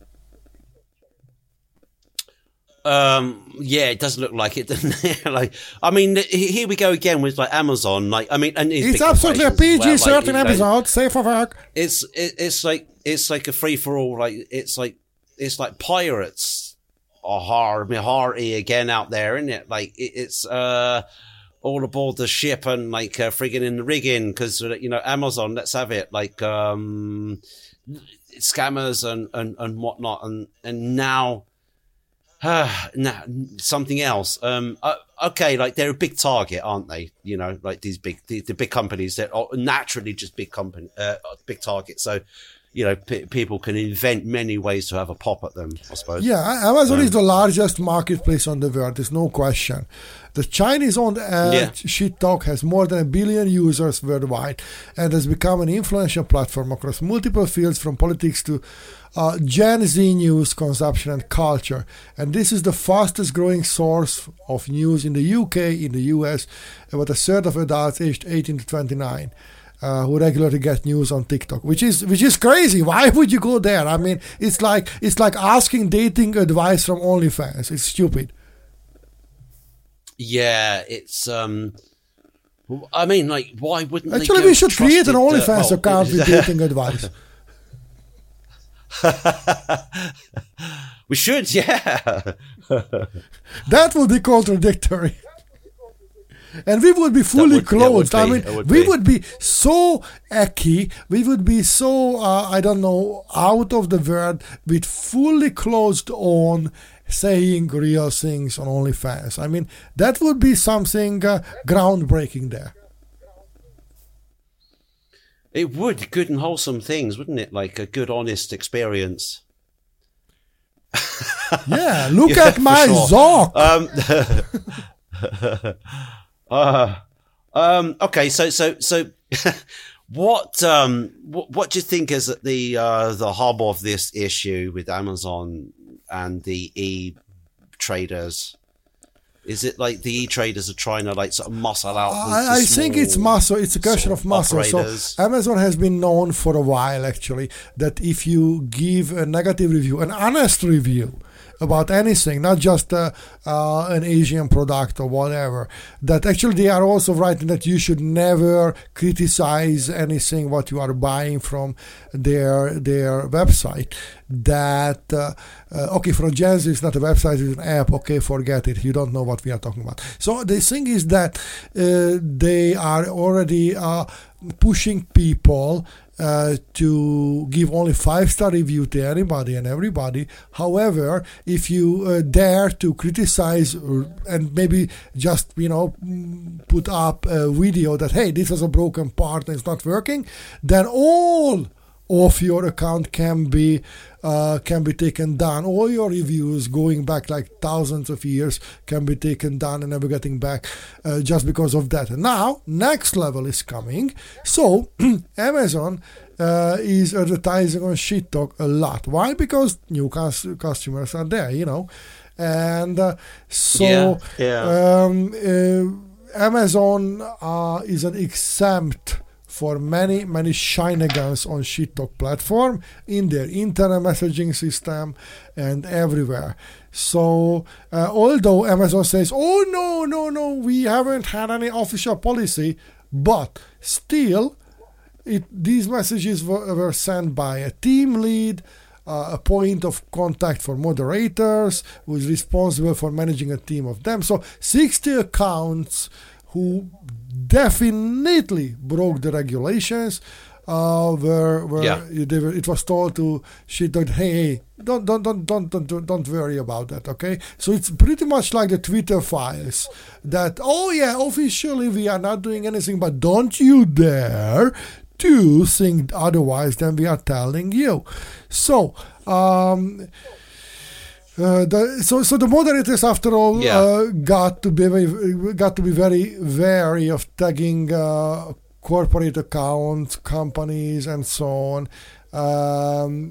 Um. Yeah, it does look like it, like, I mean, here we go again with like Amazon. Like, I mean, and It's absolutely a as well, like, PG-13 you know. Safe for work. It's it, it's like it's like a free for all. Like it's like it's like pirates are hard, hearty again out there, isn't it? Like it, it's uh all aboard the ship and like uh, frigging in the rigging because you know Amazon. Let's have it. Like um scammers and and and whatnot, and and now. Uh, nah, something else. Um, uh, okay, like they're a big target, aren't they? You know, like these big, the, the big companies that are naturally just big company, uh, big targets. So, you know, p- people can invent many ways to have a pop at them. I suppose. Yeah, Amazon Um, is the largest marketplace on the world. There's no question. The Chinese-owned uh, Yeah. ShitTalk has more than a billion users worldwide and has become an influential platform across multiple fields, from politics to uh, Gen Z news consumption and culture. And this is the fastest-growing source of news in the UK, in the US, about a third of adults aged 18 to 29 uh, who regularly get news on TikTok, which is which is crazy. Why would you go there? I mean, it's like it's like asking dating advice from OnlyFans. It's stupid. Yeah, it's um. I mean, like, why wouldn't they Actually, we should create an trusted, uh, OnlyFans well, account with dating advice. we should, yeah. That would be contradictory. And we would be fully would- clothed. I mean, would we be. would be so icky. We would be so, uh, I don't know, out of the world with fully closed on saying real things on OnlyFans. I mean, that would be something uh, groundbreaking there. It would good and wholesome things, wouldn't it? Like a good, honest experience. Yeah, look Yeah, at my sure. Zoc. Um, uh, um, okay, so so so, what um what, what do you think is at the uh, the hub of this issue with Amazon and the e traders? Is it like the e traders are trying to like sort of muscle out? I, I think it's muscle. It's a question of muscle. So? Amazon has been known for a while, actually, that if you give a negative review, an honest review about anything, not just uh, uh, an Asian product or whatever, that actually they are also writing that you should never criticize anything what you are buying from their their website. That uh, uh, okay for Gen Z, it's not a website, it's an app. Okay, forget it. You don't know what we are talking about. So the thing is that uh, they are already uh, pushing people uh, to give only five star review to anybody and everybody. However, if you uh, dare to criticize uh, and maybe just you know put up a video that hey this is a broken part and it's not working, then all of your account can be uh, can be taken down. All your reviews going back like thousands of years can be taken down and never getting back uh, just because of that. And now next level is coming. So Amazon. Uh, is advertising on Shit Talk a lot. Why? Because new cus- customers are there, you know, and uh, so Yeah, yeah. Um, uh, Amazon uh, is an exempt for many many shenanigans on ShitTalk platform in their internal messaging system and everywhere. So uh, although Amazon says, "Oh no no no, we haven't had any official policy," but still, it these messages were, were sent by a team lead. Uh, a point of contact for moderators who is responsible for managing a team of them. So 60 accounts who definitely broke the regulations. Uh, where where Yeah. they were, it was told to shit that hey, hey don't don't don't don't don't don't don't worry about that okay so it's pretty much like the twitter files that oh yeah officially we are not doing anything but don't you dare to think otherwise than we are telling you so um uh, the, so, so the moderators, after all, Yeah. uh, got to be very- got to be very wary of tagging uh, corporate accounts, companies, and so on, um,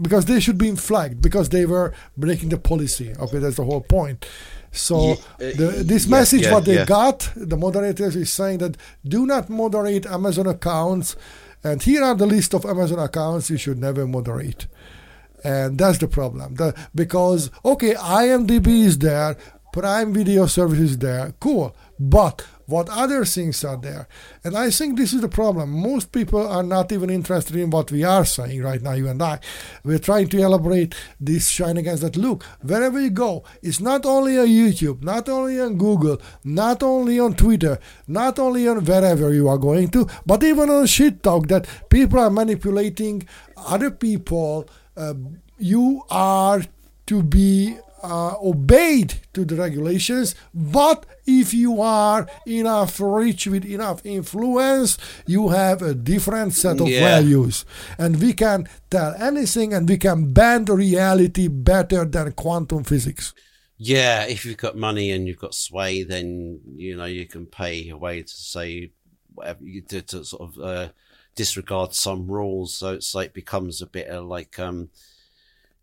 because they should be flagged because they were breaking the policy. Okay, that's the whole point. So Ye- uh, the, this yeah, message, yeah, what they yeah. got, the moderators is saying that do not moderate Amazon accounts, and here are the list of Amazon accounts you should never moderate and that's the problem. The, because okay imdb is there prime video service is there cool. But what other things are there? And i think this is the problem. Most people are not even interested in what we are saying right now you and i. We're trying to elaborate this shine against that look. Wherever you go it's not only on youtube not only on google not only on twitter not only on wherever you are going to but even on shit talk that people are manipulating other people uh, you are to be uh, obeyed to the regulations but if you are enough rich with enough influence you have a different set of Yeah. values and we can tell anything and we can bend reality better than quantum physics Yeah, if you've got money and you've got sway, then you know you can pay a way to say whatever you did to sort of uh, disregard some rules. So it's like becomes a bit of like um,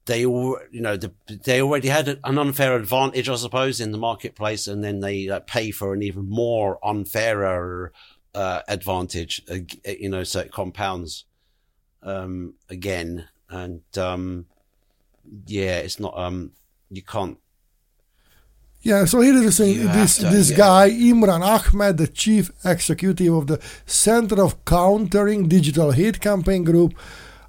they all you know the, they already had an unfair advantage, I suppose, in the marketplace, and then they uh, pay for an even more unfairer uh, advantage. Uh, you know, so it compounds um, again, and um, yeah, it's not um, you can't Yeah, so here is the thing. This to, this yeah. guy Imran Ahmed, the chief executive of the Center of Countering Digital Hate Campaign Group,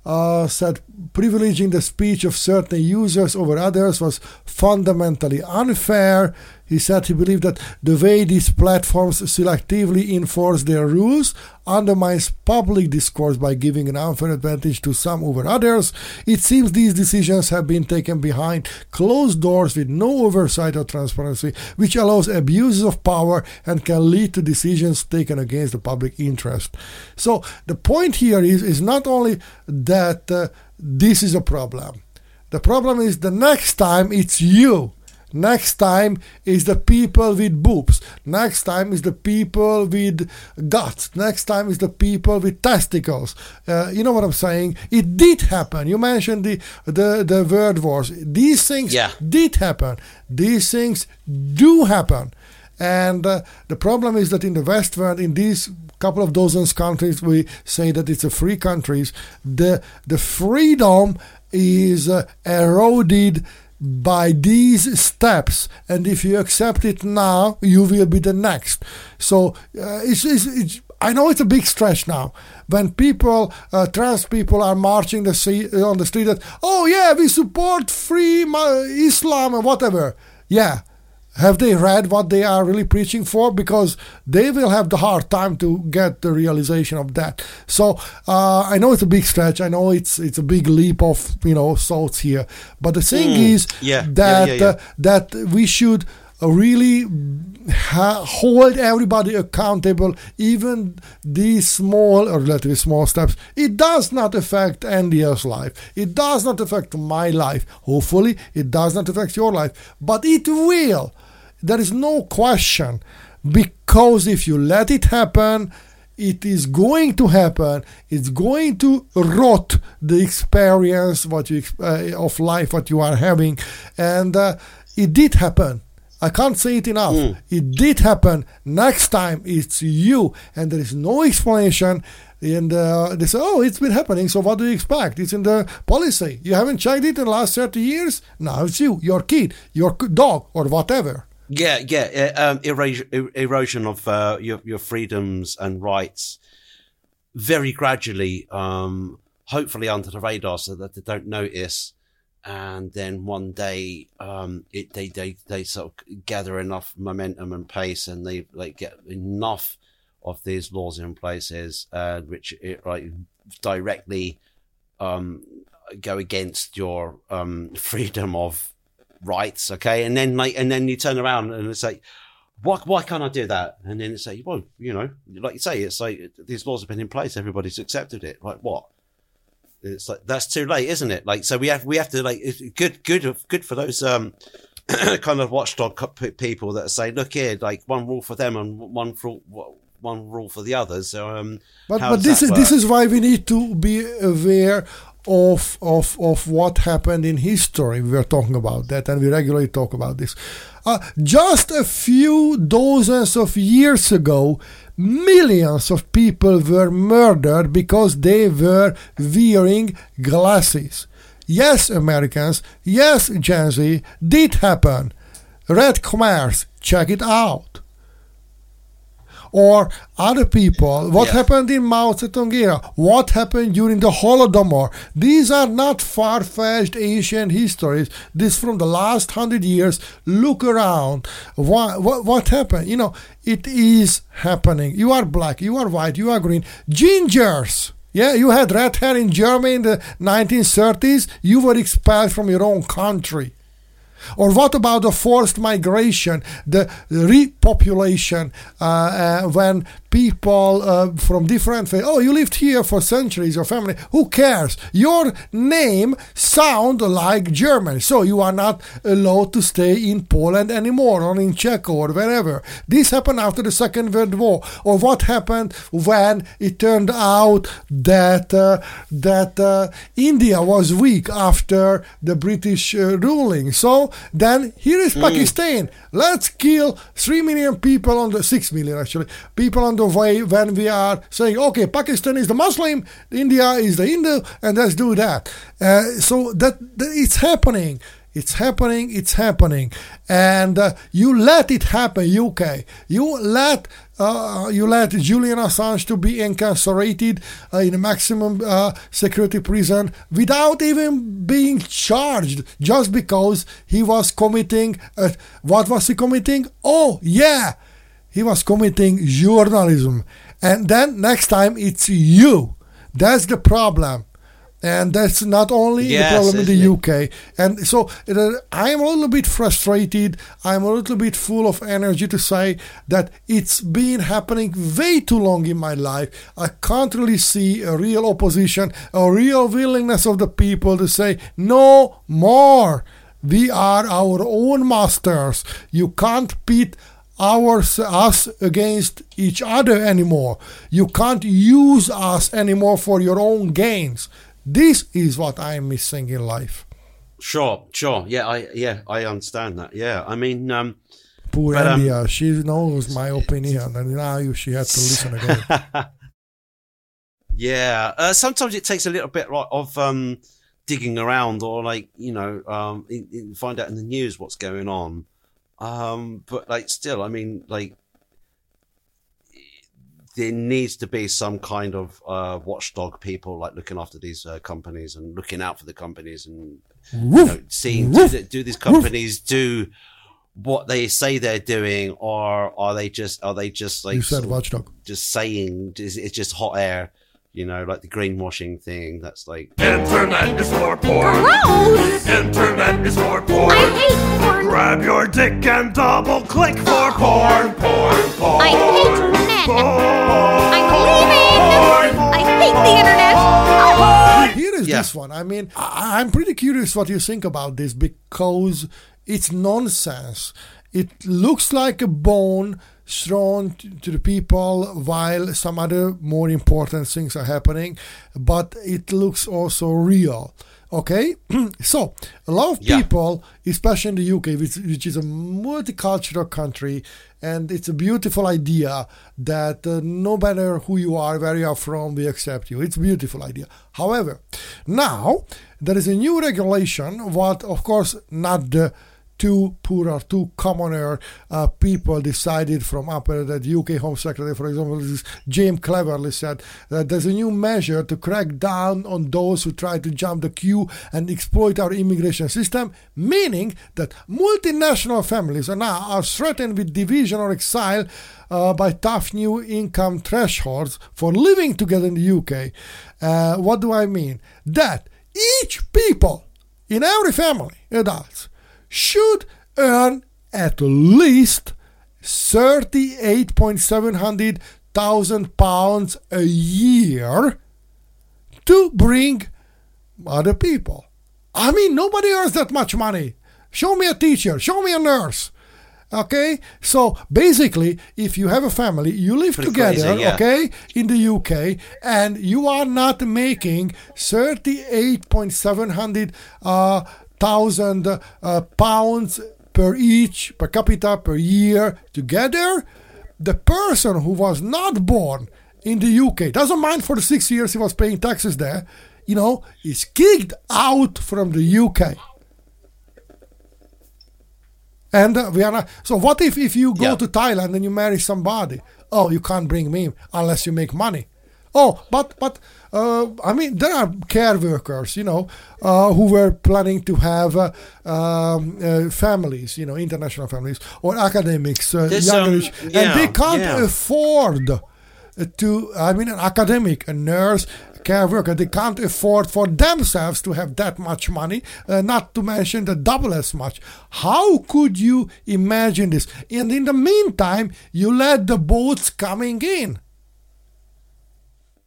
uh, said privileging the speech of certain users over others was fundamentally unfair. He said he believed that the way these platforms selectively enforce their rules undermines public discourse by giving an unfair advantage to some over others. It seems these decisions have been taken behind closed doors with no oversight or transparency, which allows abuses of power and can lead to decisions taken against the public interest. So the point here is, is not only that uh, this is a problem. The problem is the next time it's you Next time is the people with boobs. Next time is the people with guts. Next time is the people with testicles. Uh, you know what I'm saying? It did happen. You mentioned the the, the word wars. These things Yeah. did happen. These things do happen. And uh, the problem is that in the West world, in these couple of dozens countries, we say that it's a free countries. The the freedom is uh, eroded by these steps, and if you accept it now, you will be the next. So uh, it's, it's, it's I know it's a big stretch now. When people, uh, trans people, are marching the sea, on the street, that oh yeah, we support free Islam and whatever. Yeah, have they read what they are really preaching for? Because they will have the hard time to get the realization of that. So uh, I know it's a big stretch. I know it's it's a big leap of you know thoughts here. But the thing Mm, is yeah, that yeah, yeah. Uh, that we should really ha- hold everybody accountable, even these small or relatively small steps. It does not affect Andia's life. It does not affect my life. Hopefully, it does not affect your life, but it will. There is no question, because if you let it happen, it is going to happen. It's going to rot the experience what you uh, of life what you are having, and uh, it did happen. I can't say it enough. It did happen. Next time it's you, and there is no explanation. And uh, they say, "Oh, it's been happening. So what do you expect? It's in the policy. You haven't checked it in the last thirty years. Now it's you, your kid, your dog, or whatever." Yeah, yeah, um, erosion, er- erosion of uh, your your freedoms and rights, very gradually, um, hopefully under the radar, so that they don't notice, and then one day, um, it they they they sort of gather enough momentum and pace, and they like get enough of these laws in places, uh, which it, like directly um, go against your um, freedom of rights, okay? And then like, and then you turn around and it's like, why, why can't I do that? And then it's like, well, you know, like you say, it's like these laws have been in place, everybody's accepted it. Like what? It's like that's too late, isn't it? Like so, we have we have to like it's good good good for those um kind of watchdog people that say, look here, like one rule for them and one for one rule for the others. So um, But but this is this is why we need to be aware of of of what happened in history. We were talking about that, and we regularly talk about this. Uh, just a few dozens of years ago, millions of people were murdered because they were wearing glasses. Yes, Americans. Yes, Gen Z. Did happen. Red Khmers. Check it out or other people. What happened in Mao Zedong era? What happened during the Holodomor? These are not far-fetched ancient histories. This from the last hundred years. Look around. What, what what happened? You know, it is happening. You are black. You are white. You are green. Gingers. Yeah, you had red hair in Germany in the 1930s. You were expelled from your own country. Or what about the forced migration, the repopulation, uh, uh, when people uh, from different fa- oh you lived here for centuries your family. Who cares? Your name sound like german so you are not allowed to stay in poland anymore or in czech or wherever. This happened after the second world war. Or what happened when it turned out that uh, that uh, india was weak after the british uh, ruling? So then here is Mm. pakistan. Let's kill 3 million people on the 6 million actually people on the way when we are saying okay pakistan is the muslim india is the hindu and let's do that uh, so that, that it's happening it's happening it's happening and uh, you let it happen uk you let uh, you let Julian Assange to be incarcerated uh, in a maximum uh, security prison without even being charged, just because he was committing. Uh, what was he committing? Oh yeah, he was committing journalism. And then next time it's you. That's the problem. And that's not only Yes, the problem in the isn't UK. And so uh, I'm a little bit frustrated. I'm a little bit full of energy to say that it's been happening way too long in my life. I can't really see a real opposition, a real willingness of the people to say no more. We are our own masters. You can't pit ours, us against each other anymore. You can't use us anymore for your own gains. This is what I'm missing in life. Sure, sure. Yeah, I yeah, I understand that. Yeah, I mean, um, Poor But, um, Andia, she knows my opinion, and now she had to listen again. yeah. Uh, sometimes it takes a little bit like, of um, digging around, or like you know, um, in, in- find out in the news what's going on. Um, but like, still, I mean, like, there needs to be some kind of uh, watchdog people like looking after these uh, companies and looking out for the companies and you know, seeing do, do these companies do what they say they're doing, or are they just are they just like you said watchdog. just saying it's it's just hot air, you know, like the greenwashing thing. That's like Internet is for porn. Gross! Internet is for porn. I hate porn. Grab your dick and double click for porn, porn, porn. I hate men. I'm leaving. I hate the internet. Oh. Here is Yeah. this one. I mean, I, I'm pretty curious what you think about this because it's nonsense. It looks like a bone thrown to the people while some other more important things are happening, but it looks also real. Okay, so a lot of Yeah. people, especially in the UK, which, which is a multicultural country, and it's a beautiful idea that uh, no matter who you are, where you are from, we accept you. It's a beautiful idea. However, now there is a new regulation. What, of course, not the two poorer, two commoner uh, people decided from up uh, that UK Home Secretary, for example, James Cleverly said that there's a new measure to crack down on those who try to jump the queue and exploit our immigration system, meaning that multinational families are now are threatened with division or exile uh, by tough new income thresholds for living together in the UK. Uh, what do I mean? That each people in every family, adults, should earn at least 38.700 thousand pounds a year to bring other people. I mean, nobody earns that much money. Show me a teacher, show me a nurse. Okay, so basically, if you have a family, you live Pretty together, crazy, yeah. okay, in the UK, and you are not making thirty-eight point seven hundred uh, thousand uh, pounds per each per capita per year together, the person who was not born in the UK doesn't mind for the six years he was paying taxes there, you know, is kicked out from the UK. And uh, we are not. So what if if you go Yeah. to Thailand and you marry somebody? Oh, you can't bring me unless you make money. Oh, but but uh, I mean there are care workers, you know, uh, who were planning to have uh, um, uh, families, you know, international families or academics, uh, young yeah, and they can't yeah. afford to. I mean, an academic, a nurse, care worker, they can't afford for themselves to have that much money. Uh, not to mention the double as much. How could you imagine this? And in the meantime, you let the boats coming in.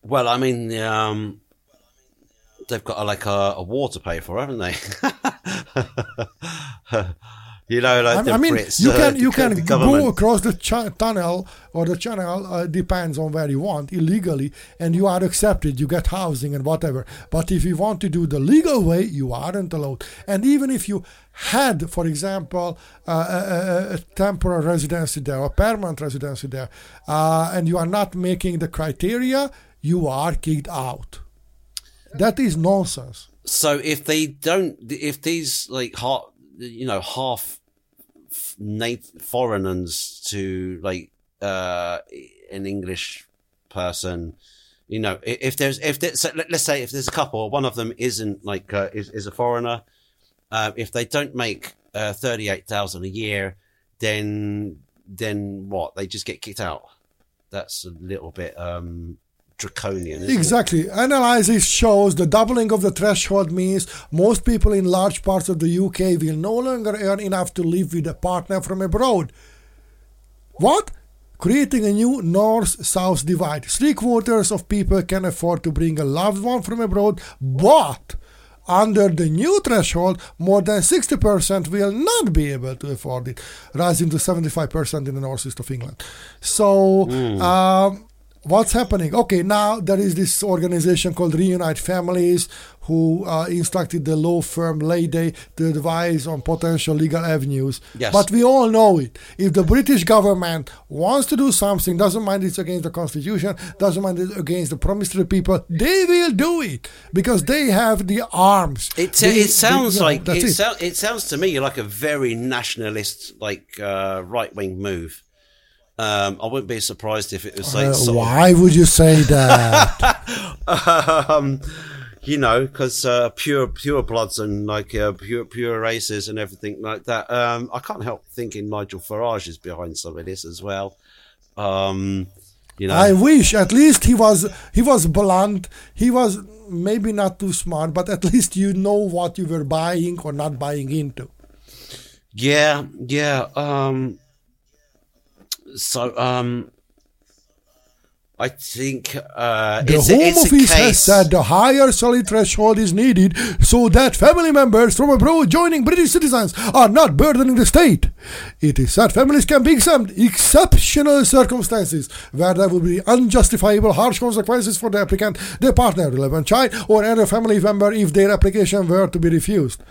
Well, I mean, um, they've got a, like a, a war to pay for, haven't they? you know, like I, mean, Brits, you uh, can the you can go across the ch- tunnel or the channel uh, depends on where you want illegally, and you are accepted. You get housing and whatever. But if you want to do the legal way, you aren't allowed. And even if you had, for example, uh, a, a, a temporary residency there or permanent residency there, uh, and you are not making the criteria, you are kicked out. That is nonsense. So if they don't, if these like half, you know, half foreigners to like uh an English person, you know, if there's if there's so let- let's say if there's a couple, one of them isn't like uh, is is a foreigner, uh, if they don't make uh, thirty eight thousand a year, then then what? They just get kicked out. That's a little bit um draconian. Isn't it? Exactly. Analysis shows the doubling of the threshold means most people in large parts of the UK will no longer earn enough to live with a partner from abroad. What? Creating a new north south divide. Three quarters of people can afford to bring a loved one from abroad, but under the new threshold, more than 60% will not be able to afford it, rising to 75% in the northeast of England. So, um, what's happening? Okay, now there is this organization called Reunite Families who uh, instructed the law firm Leigh Day to advise on potential legal avenues. Yes. But we all know it. If the British government wants to do something, doesn't mind it's against the constitution, doesn't mind it's against the promise to the people, they will do it because they have the arms. It, They- it sounds they- you know, like it, it. sou- it sounds to me like a very nationalist, like uh, right wing move. Um, I wouldn't be surprised if it was like Uh, sort of- why would you say that? um, you know, because uh, pure pure bloods and like uh, pure pure races and everything like that. Um, I can't help thinking Nigel Farage is behind some of this as well. Um, you know, I wish at least he was he was blunt. He was maybe not too smart, but at least you know what you were buying or not buying into. yeah, yeah. Um, so, um, I think uh, The Home a, it's a Office has said the higher salary threshold is needed so that family members from abroad joining British citizens are not burdening the state. It is said families can be exempt exceptional circumstances where there will be unjustifiable harsh consequences for the applicant, their partner, relevant child, or any family member if their application were to be refused.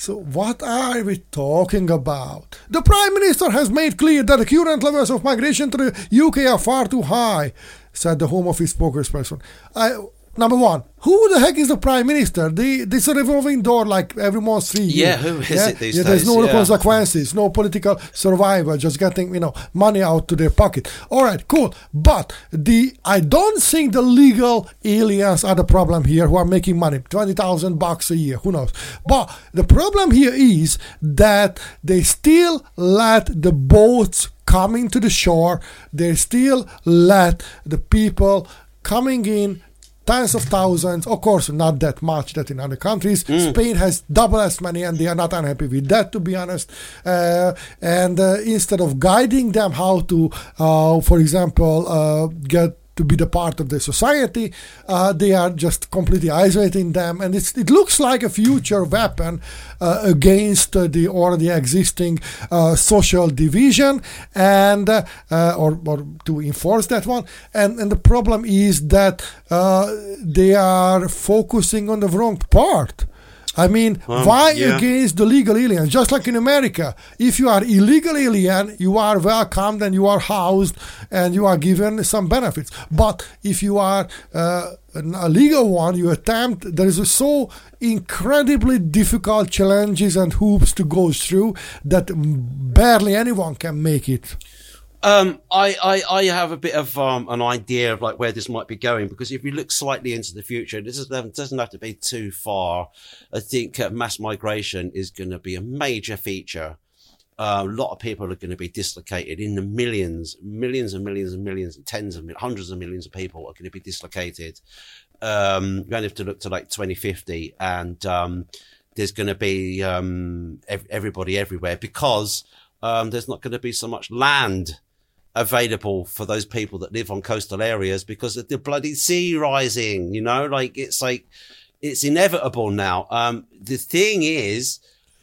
So, what are we talking about? The Prime Minister has made clear that the current levels of migration to the UK are far too high, said the Home Office spokesperson. I, number one, who the heck is the Prime Minister? The, this is a revolving door like every month, three Yeah, who is it these yeah, There's days? no Yeah. consequences, no political survivor, just getting you know money out to their pocket. All right, cool. But the I don't think the legal aliens are the problem here who are making money, twenty thousand bucks a year. Who knows? But the problem here is that they still let the boats coming to the shore. They still let the people coming in tens of thousands. Of course, not that much that in other countries. Spain has double as many, and they are not unhappy with that, to be honest. Uh, and uh, instead of guiding them how to, uh, for example, uh, get to be the part of the society, uh, they are just completely isolating them, and it looks like a future weapon uh, against the already existing uh, social division, and uh, or, or to enforce that one. And and the problem is that uh, they are focusing on the wrong part. I mean, Um, why yeah. against the legal aliens? Just like in America, if you are illegal alien, you are welcomed and you are housed and you are given some benefits. But if you are uh, an- legal one, you attempt. There is a so incredibly difficult challenges and hoops to go through that barely anyone can make it. Um, I, I, I have a bit of um, an idea of like where this might be going because if you look slightly into the future, this is, doesn't have to be too far. I think uh, mass migration is going to be a major feature. Uh, a lot of people are going to be dislocated in the millions, millions and millions and millions, and tens of mil- hundreds of millions of people are going to be dislocated. Um, you only have to look to like 2050 and, um, there's going to be, um, ev- everybody everywhere because, um, there's not going to be so much land available for those people that live on coastal areas because of the bloody sea rising, you know, like it's like, it's inevitable now. Um, the thing is,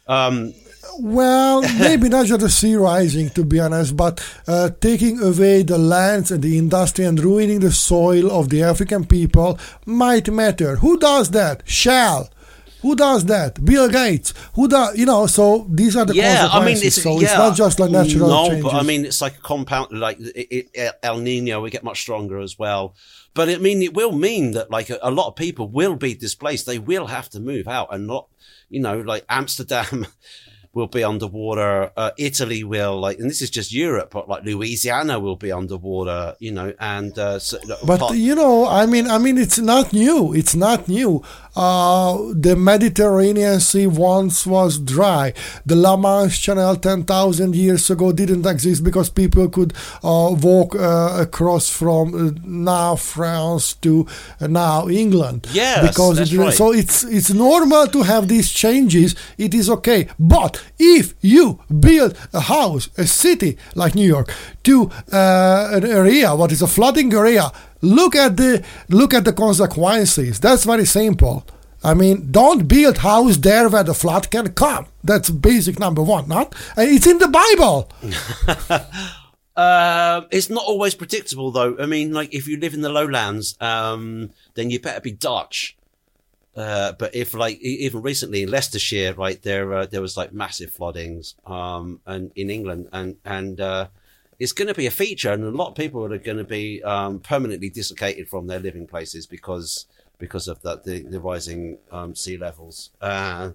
um, Well, maybe not just the sea rising, to be honest, but uh, taking away the lands and the industry and ruining the soil of the African people might matter. Who does that? Shell. Who does that? Bill Gates. Who does? You know. So these are the yeah, I mean, it's, so yeah, it's not just like natural no, changes. but I mean, it's like a compound, like it, it, El Nino, we get much stronger as well. But I mean, it will mean that like a, a lot of people will be displaced. They will have to move out and not, you know, like Amsterdam will be underwater. Uh, Italy will like, and this is just Europe, but like Louisiana will be underwater, you know, and, uh, so, But part- you know, I mean, I mean, it's not new. It's not new. Uh, the Mediterranean Sea once was dry. The La Manche Channel ten thousand years ago didn't exist because people could uh, walk uh, across from uh, now France to uh, now England. Yes, because that's it, right. so it's it's normal to have these changes. It is okay. But if you build a house, a city like New York, to uh, an area what is a flooding area, look at the look at the consequences. That's very simple. I mean, don't build house there where the flood can come. That's basic number one. Not Uh, it's in the Bible. Um, it's not always predictable, though. I mean, like if you live in the lowlands, um, then you better be Dutch. Uh, but if like even recently in Leicestershire, right there, uh, there was like massive floodings, um, and in England, and and uh, it's going to be a feature, and a lot of people are going to be um, permanently dislocated from their living places because because of that the, the rising um, sea levels. Uh,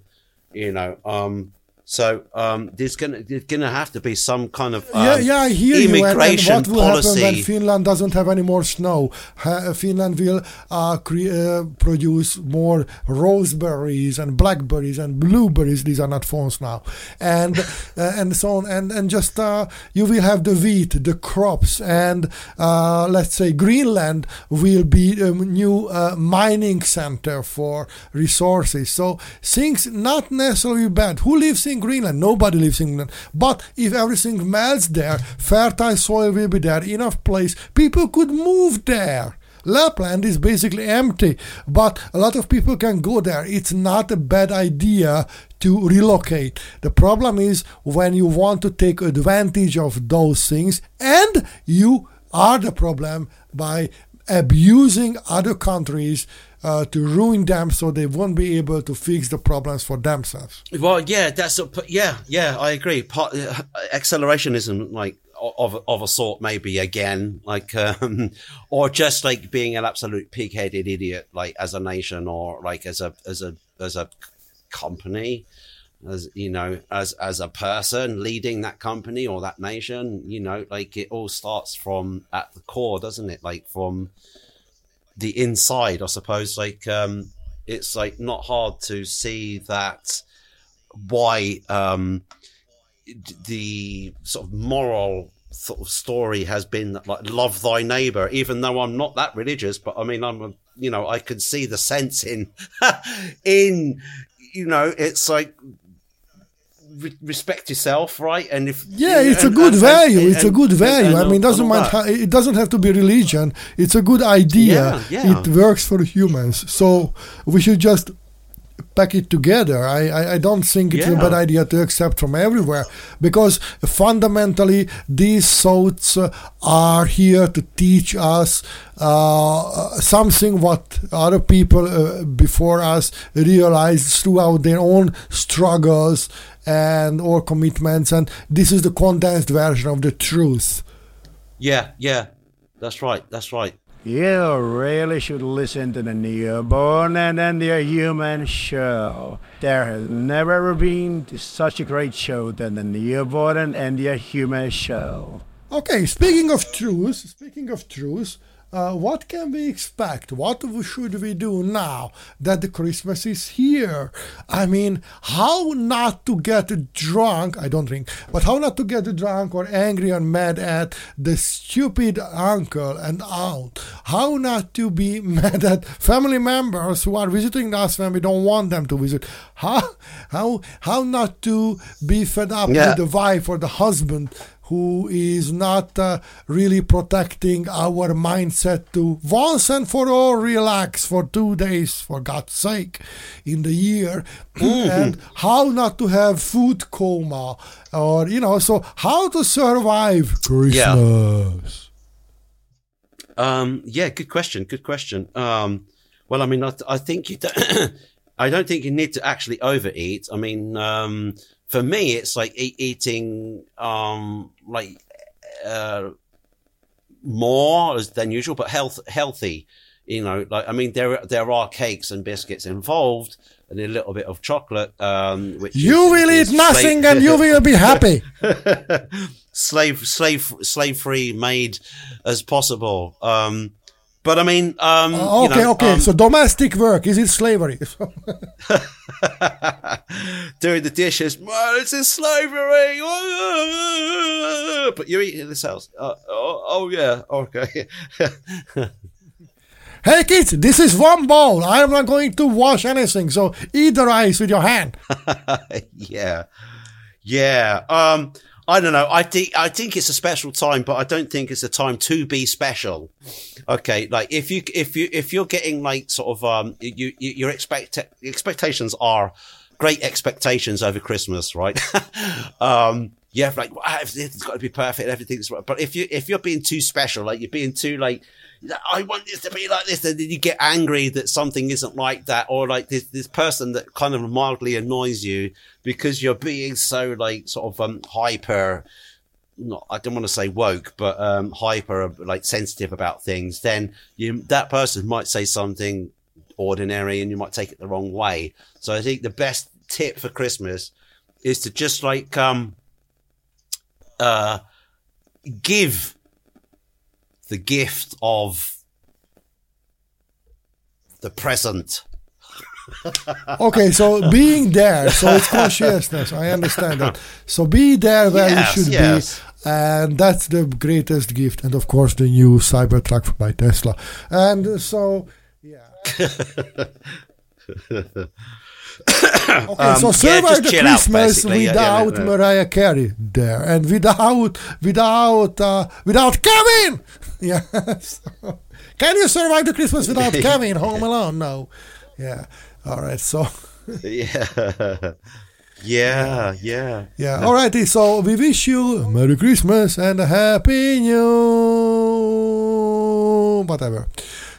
you know, um, so um, there's gonna there's gonna have to be some kind of um, yeah, yeah, I hear you. And, and immigration what will happen policy. when Finland doesn't have any more snow? Ha- Finland will uh, cre- uh, produce more roseberries and blackberries and blueberries. These are not phones now, and uh, and so on. And and just uh, you will have the wheat, the crops, and uh, let's say Greenland will be a new uh, mining center for resources. So things not necessarily bad. Who lives in Greenland? Nobody lives in Greenland. But if everything melts there, fertile soil will be there, enough place, people could move there. Lapland is basically empty, but a lot of people can go there. It's not a bad idea to relocate. The problem is when you want to take advantage of those things and you are the problem by abusing other countries uh, to ruin them so they won't be able to fix the problems for themselves. Well, yeah, that's a, yeah, yeah, I agree. Part, uh, accelerationism, like of of a sort, maybe again, like, um, or just like being an absolute pig-headed idiot, like as a nation, or like as a as a as a company, as you know, as as a person leading that company or that nation. You know, like it all starts from at the core, doesn't it? Like from the inside, I suppose. Like um, it's like not hard to see that why um, the sort of moral sort of story has been like love thy neighbor. Even though I'm not that religious, but I mean I'm a, you know I can see the sense in in you know it's like. Re- respect yourself, right? And if Yeah, it's a good and- value. and- it's a good value. and- I mean, doesn't mind. How, it doesn't have to be religion. It's a good idea. Yeah, yeah. It works for humans. So we should just pack it together. I, I, I don't think it's a bad idea to accept from everywhere because fundamentally these thoughts uh, are here to teach us uh, something what other people uh, before us realized throughout their own struggles and or commitments and this is the condensed version of the truth Yeah, yeah, that's right. That's right. You really should listen to the Neoborn and Andia Human show. There has never ever been such a great show than the Neoborn and Andia Human show. Okay, speaking of truth, speaking of truth, uh, what can we expect? What should we do now that the Christmas is here? I mean, how not to get drunk? I don't drink, but how not to get drunk or angry or mad at the stupid uncle and aunt? How not to be mad at family members who are visiting us when we don't want them to visit? How how how not to be fed up Yeah. with the wife or the husband who is not uh, really protecting our mindset to once and for all relax for two days, for God's sake, in the year, and how not to have food coma, or you know, so how to survive Christmas. Um, yeah, good question. Good question. Um, well, I mean, I, th- I think you. Don't I don't think you need to actually overeat. I mean, um, for me, it's like e- eating um, like uh, more than usual, but health healthy. You know, like I mean, there there are cakes and biscuits involved, and a little bit of chocolate. Um, which You is- will is eat nothing and you will be happy. slave slave slave free made as possible. Um, but I mean, um, Uh, you okay, know, okay. um, so domestic work is it slavery? doing the dishes. Well, it's in slavery. But you're eating this house. Uh, oh, oh, yeah. Okay. hey kids, this is one bowl. I'm not going to wash anything. So eat the rice with your hand. yeah. Yeah. Um, I don't know. I think I think it's a special time, but I don't think it's a time to be special. Okay, like if you if you if you're getting like sort of um you, you your expect expectations are great expectations over Christmas, right? um you have like "Ah, everything's got to be perfect, everything's right. But if you if you're being too special, like you're being too like I want this to be like this, and then you get angry that something isn't like that, or like this this person that kind of mildly annoys you because you're being so like sort of um hyper not I don't want to say woke, but um hyper like sensitive about things, then you that person might say something ordinary and you might take it the wrong way. So I think the best tip for Christmas is to just like um uh give the gift of the present. okay, so being there, so it's consciousness. I understand that. So be there where Yes, you should yes. be, and that's the greatest gift. And of course, the new Cybertruck by Tesla. And so, okay, Um, so yeah, survive the out, Christmas. Yeah, yeah, without yeah. Mariah Carey there, and without without uh, without Kevin. Yeah. so- can you survive the Christmas without Kevin Home Alone? No. Yeah. All right. So. yeah. Yeah, yeah. Yeah. All righty. So we wish you Merry Christmas and a Happy New whatever.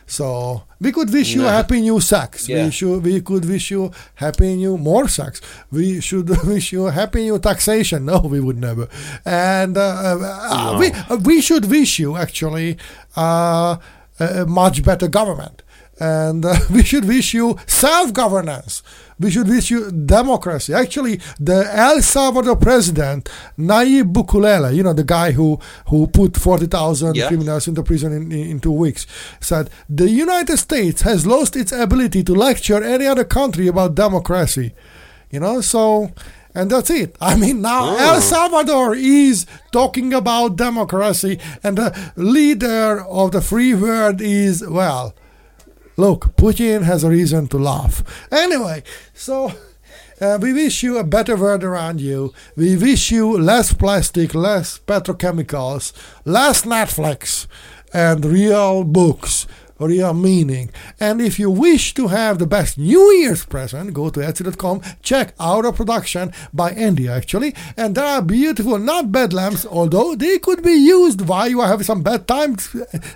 So we could wish you. Happy New sex. Yeah. We should. We could wish you Happy New more sex. We should wish you Happy New taxation. No, we would never. And uh, uh, No. we uh, we should wish you actually uh, a much better government. And uh, we should wish you self governance. We should wish you democracy. Actually, the El Salvador president, Nayib Bukele, you know, the guy who, who put 40,000 Yeah. criminals into prison in, in, in two weeks, said the United States has lost its ability to lecture any other country about democracy. You know, so. And that's it. I mean, now El Salvador is talking about democracy, and the leader of the free world is, well, look, Putin has a reason to laugh. Anyway, so uh, we wish you a better world around you. We wish you less plastic, less petrochemicals, less Netflix, and real books. Real meaning. And if you wish to have the best New Year's present, go to Etsy.com, check our production by Andia actually. And there are beautiful, not bed lamps, although they could be used while you are having some bedtime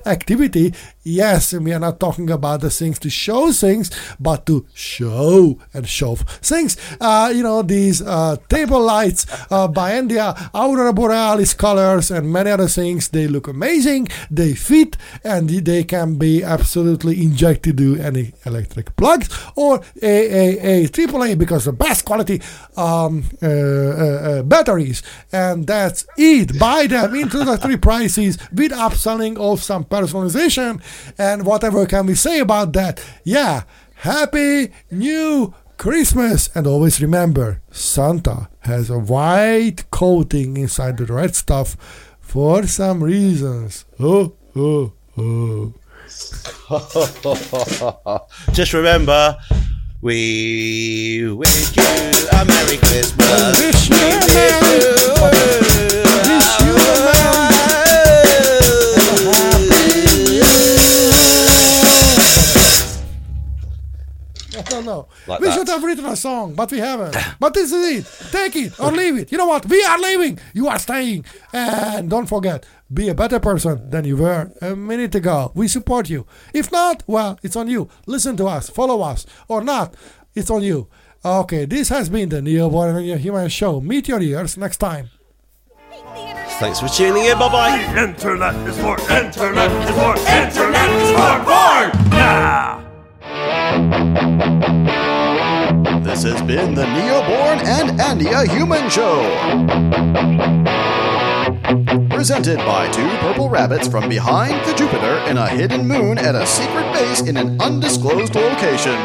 activity. Yes, and we are not talking about the things to show things, but to show and show things. Uh, you know, these uh, table lights uh, by Andia, Aurora Borealis colors, and many other things. They look amazing, they fit, and they can be absolutely injected to any electric plugs or a, a, a AAA because the best quality um, uh, uh, uh, batteries. And that's it. Buy them introductory prices with upselling of some personalization and whatever can we say about that. Yeah, happy new Christmas and always remember Santa has a white coating inside the red stuff for some reasons. Oh, oh, oh. Just remember, we wish you a Merry Christmas. wish you know. Like we that. should have written a song, but we haven't. but this is it. Take it or leave it. You know what? We are leaving. You are staying. And don't forget, be a better person than you were a minute ago. We support you. If not, well, it's on you. Listen to us, follow us, or not. It's on you. Okay, this has been the Neoborn Human Show. Meet your ears next time. Thanks for tuning in. Bye bye. Internet is for internet is for internet is for porn. Yeah. This has been the Neoborn and Andia Human Show. Presented by two purple rabbits from behind the Jupiter in a hidden moon at a secret base in an undisclosed location.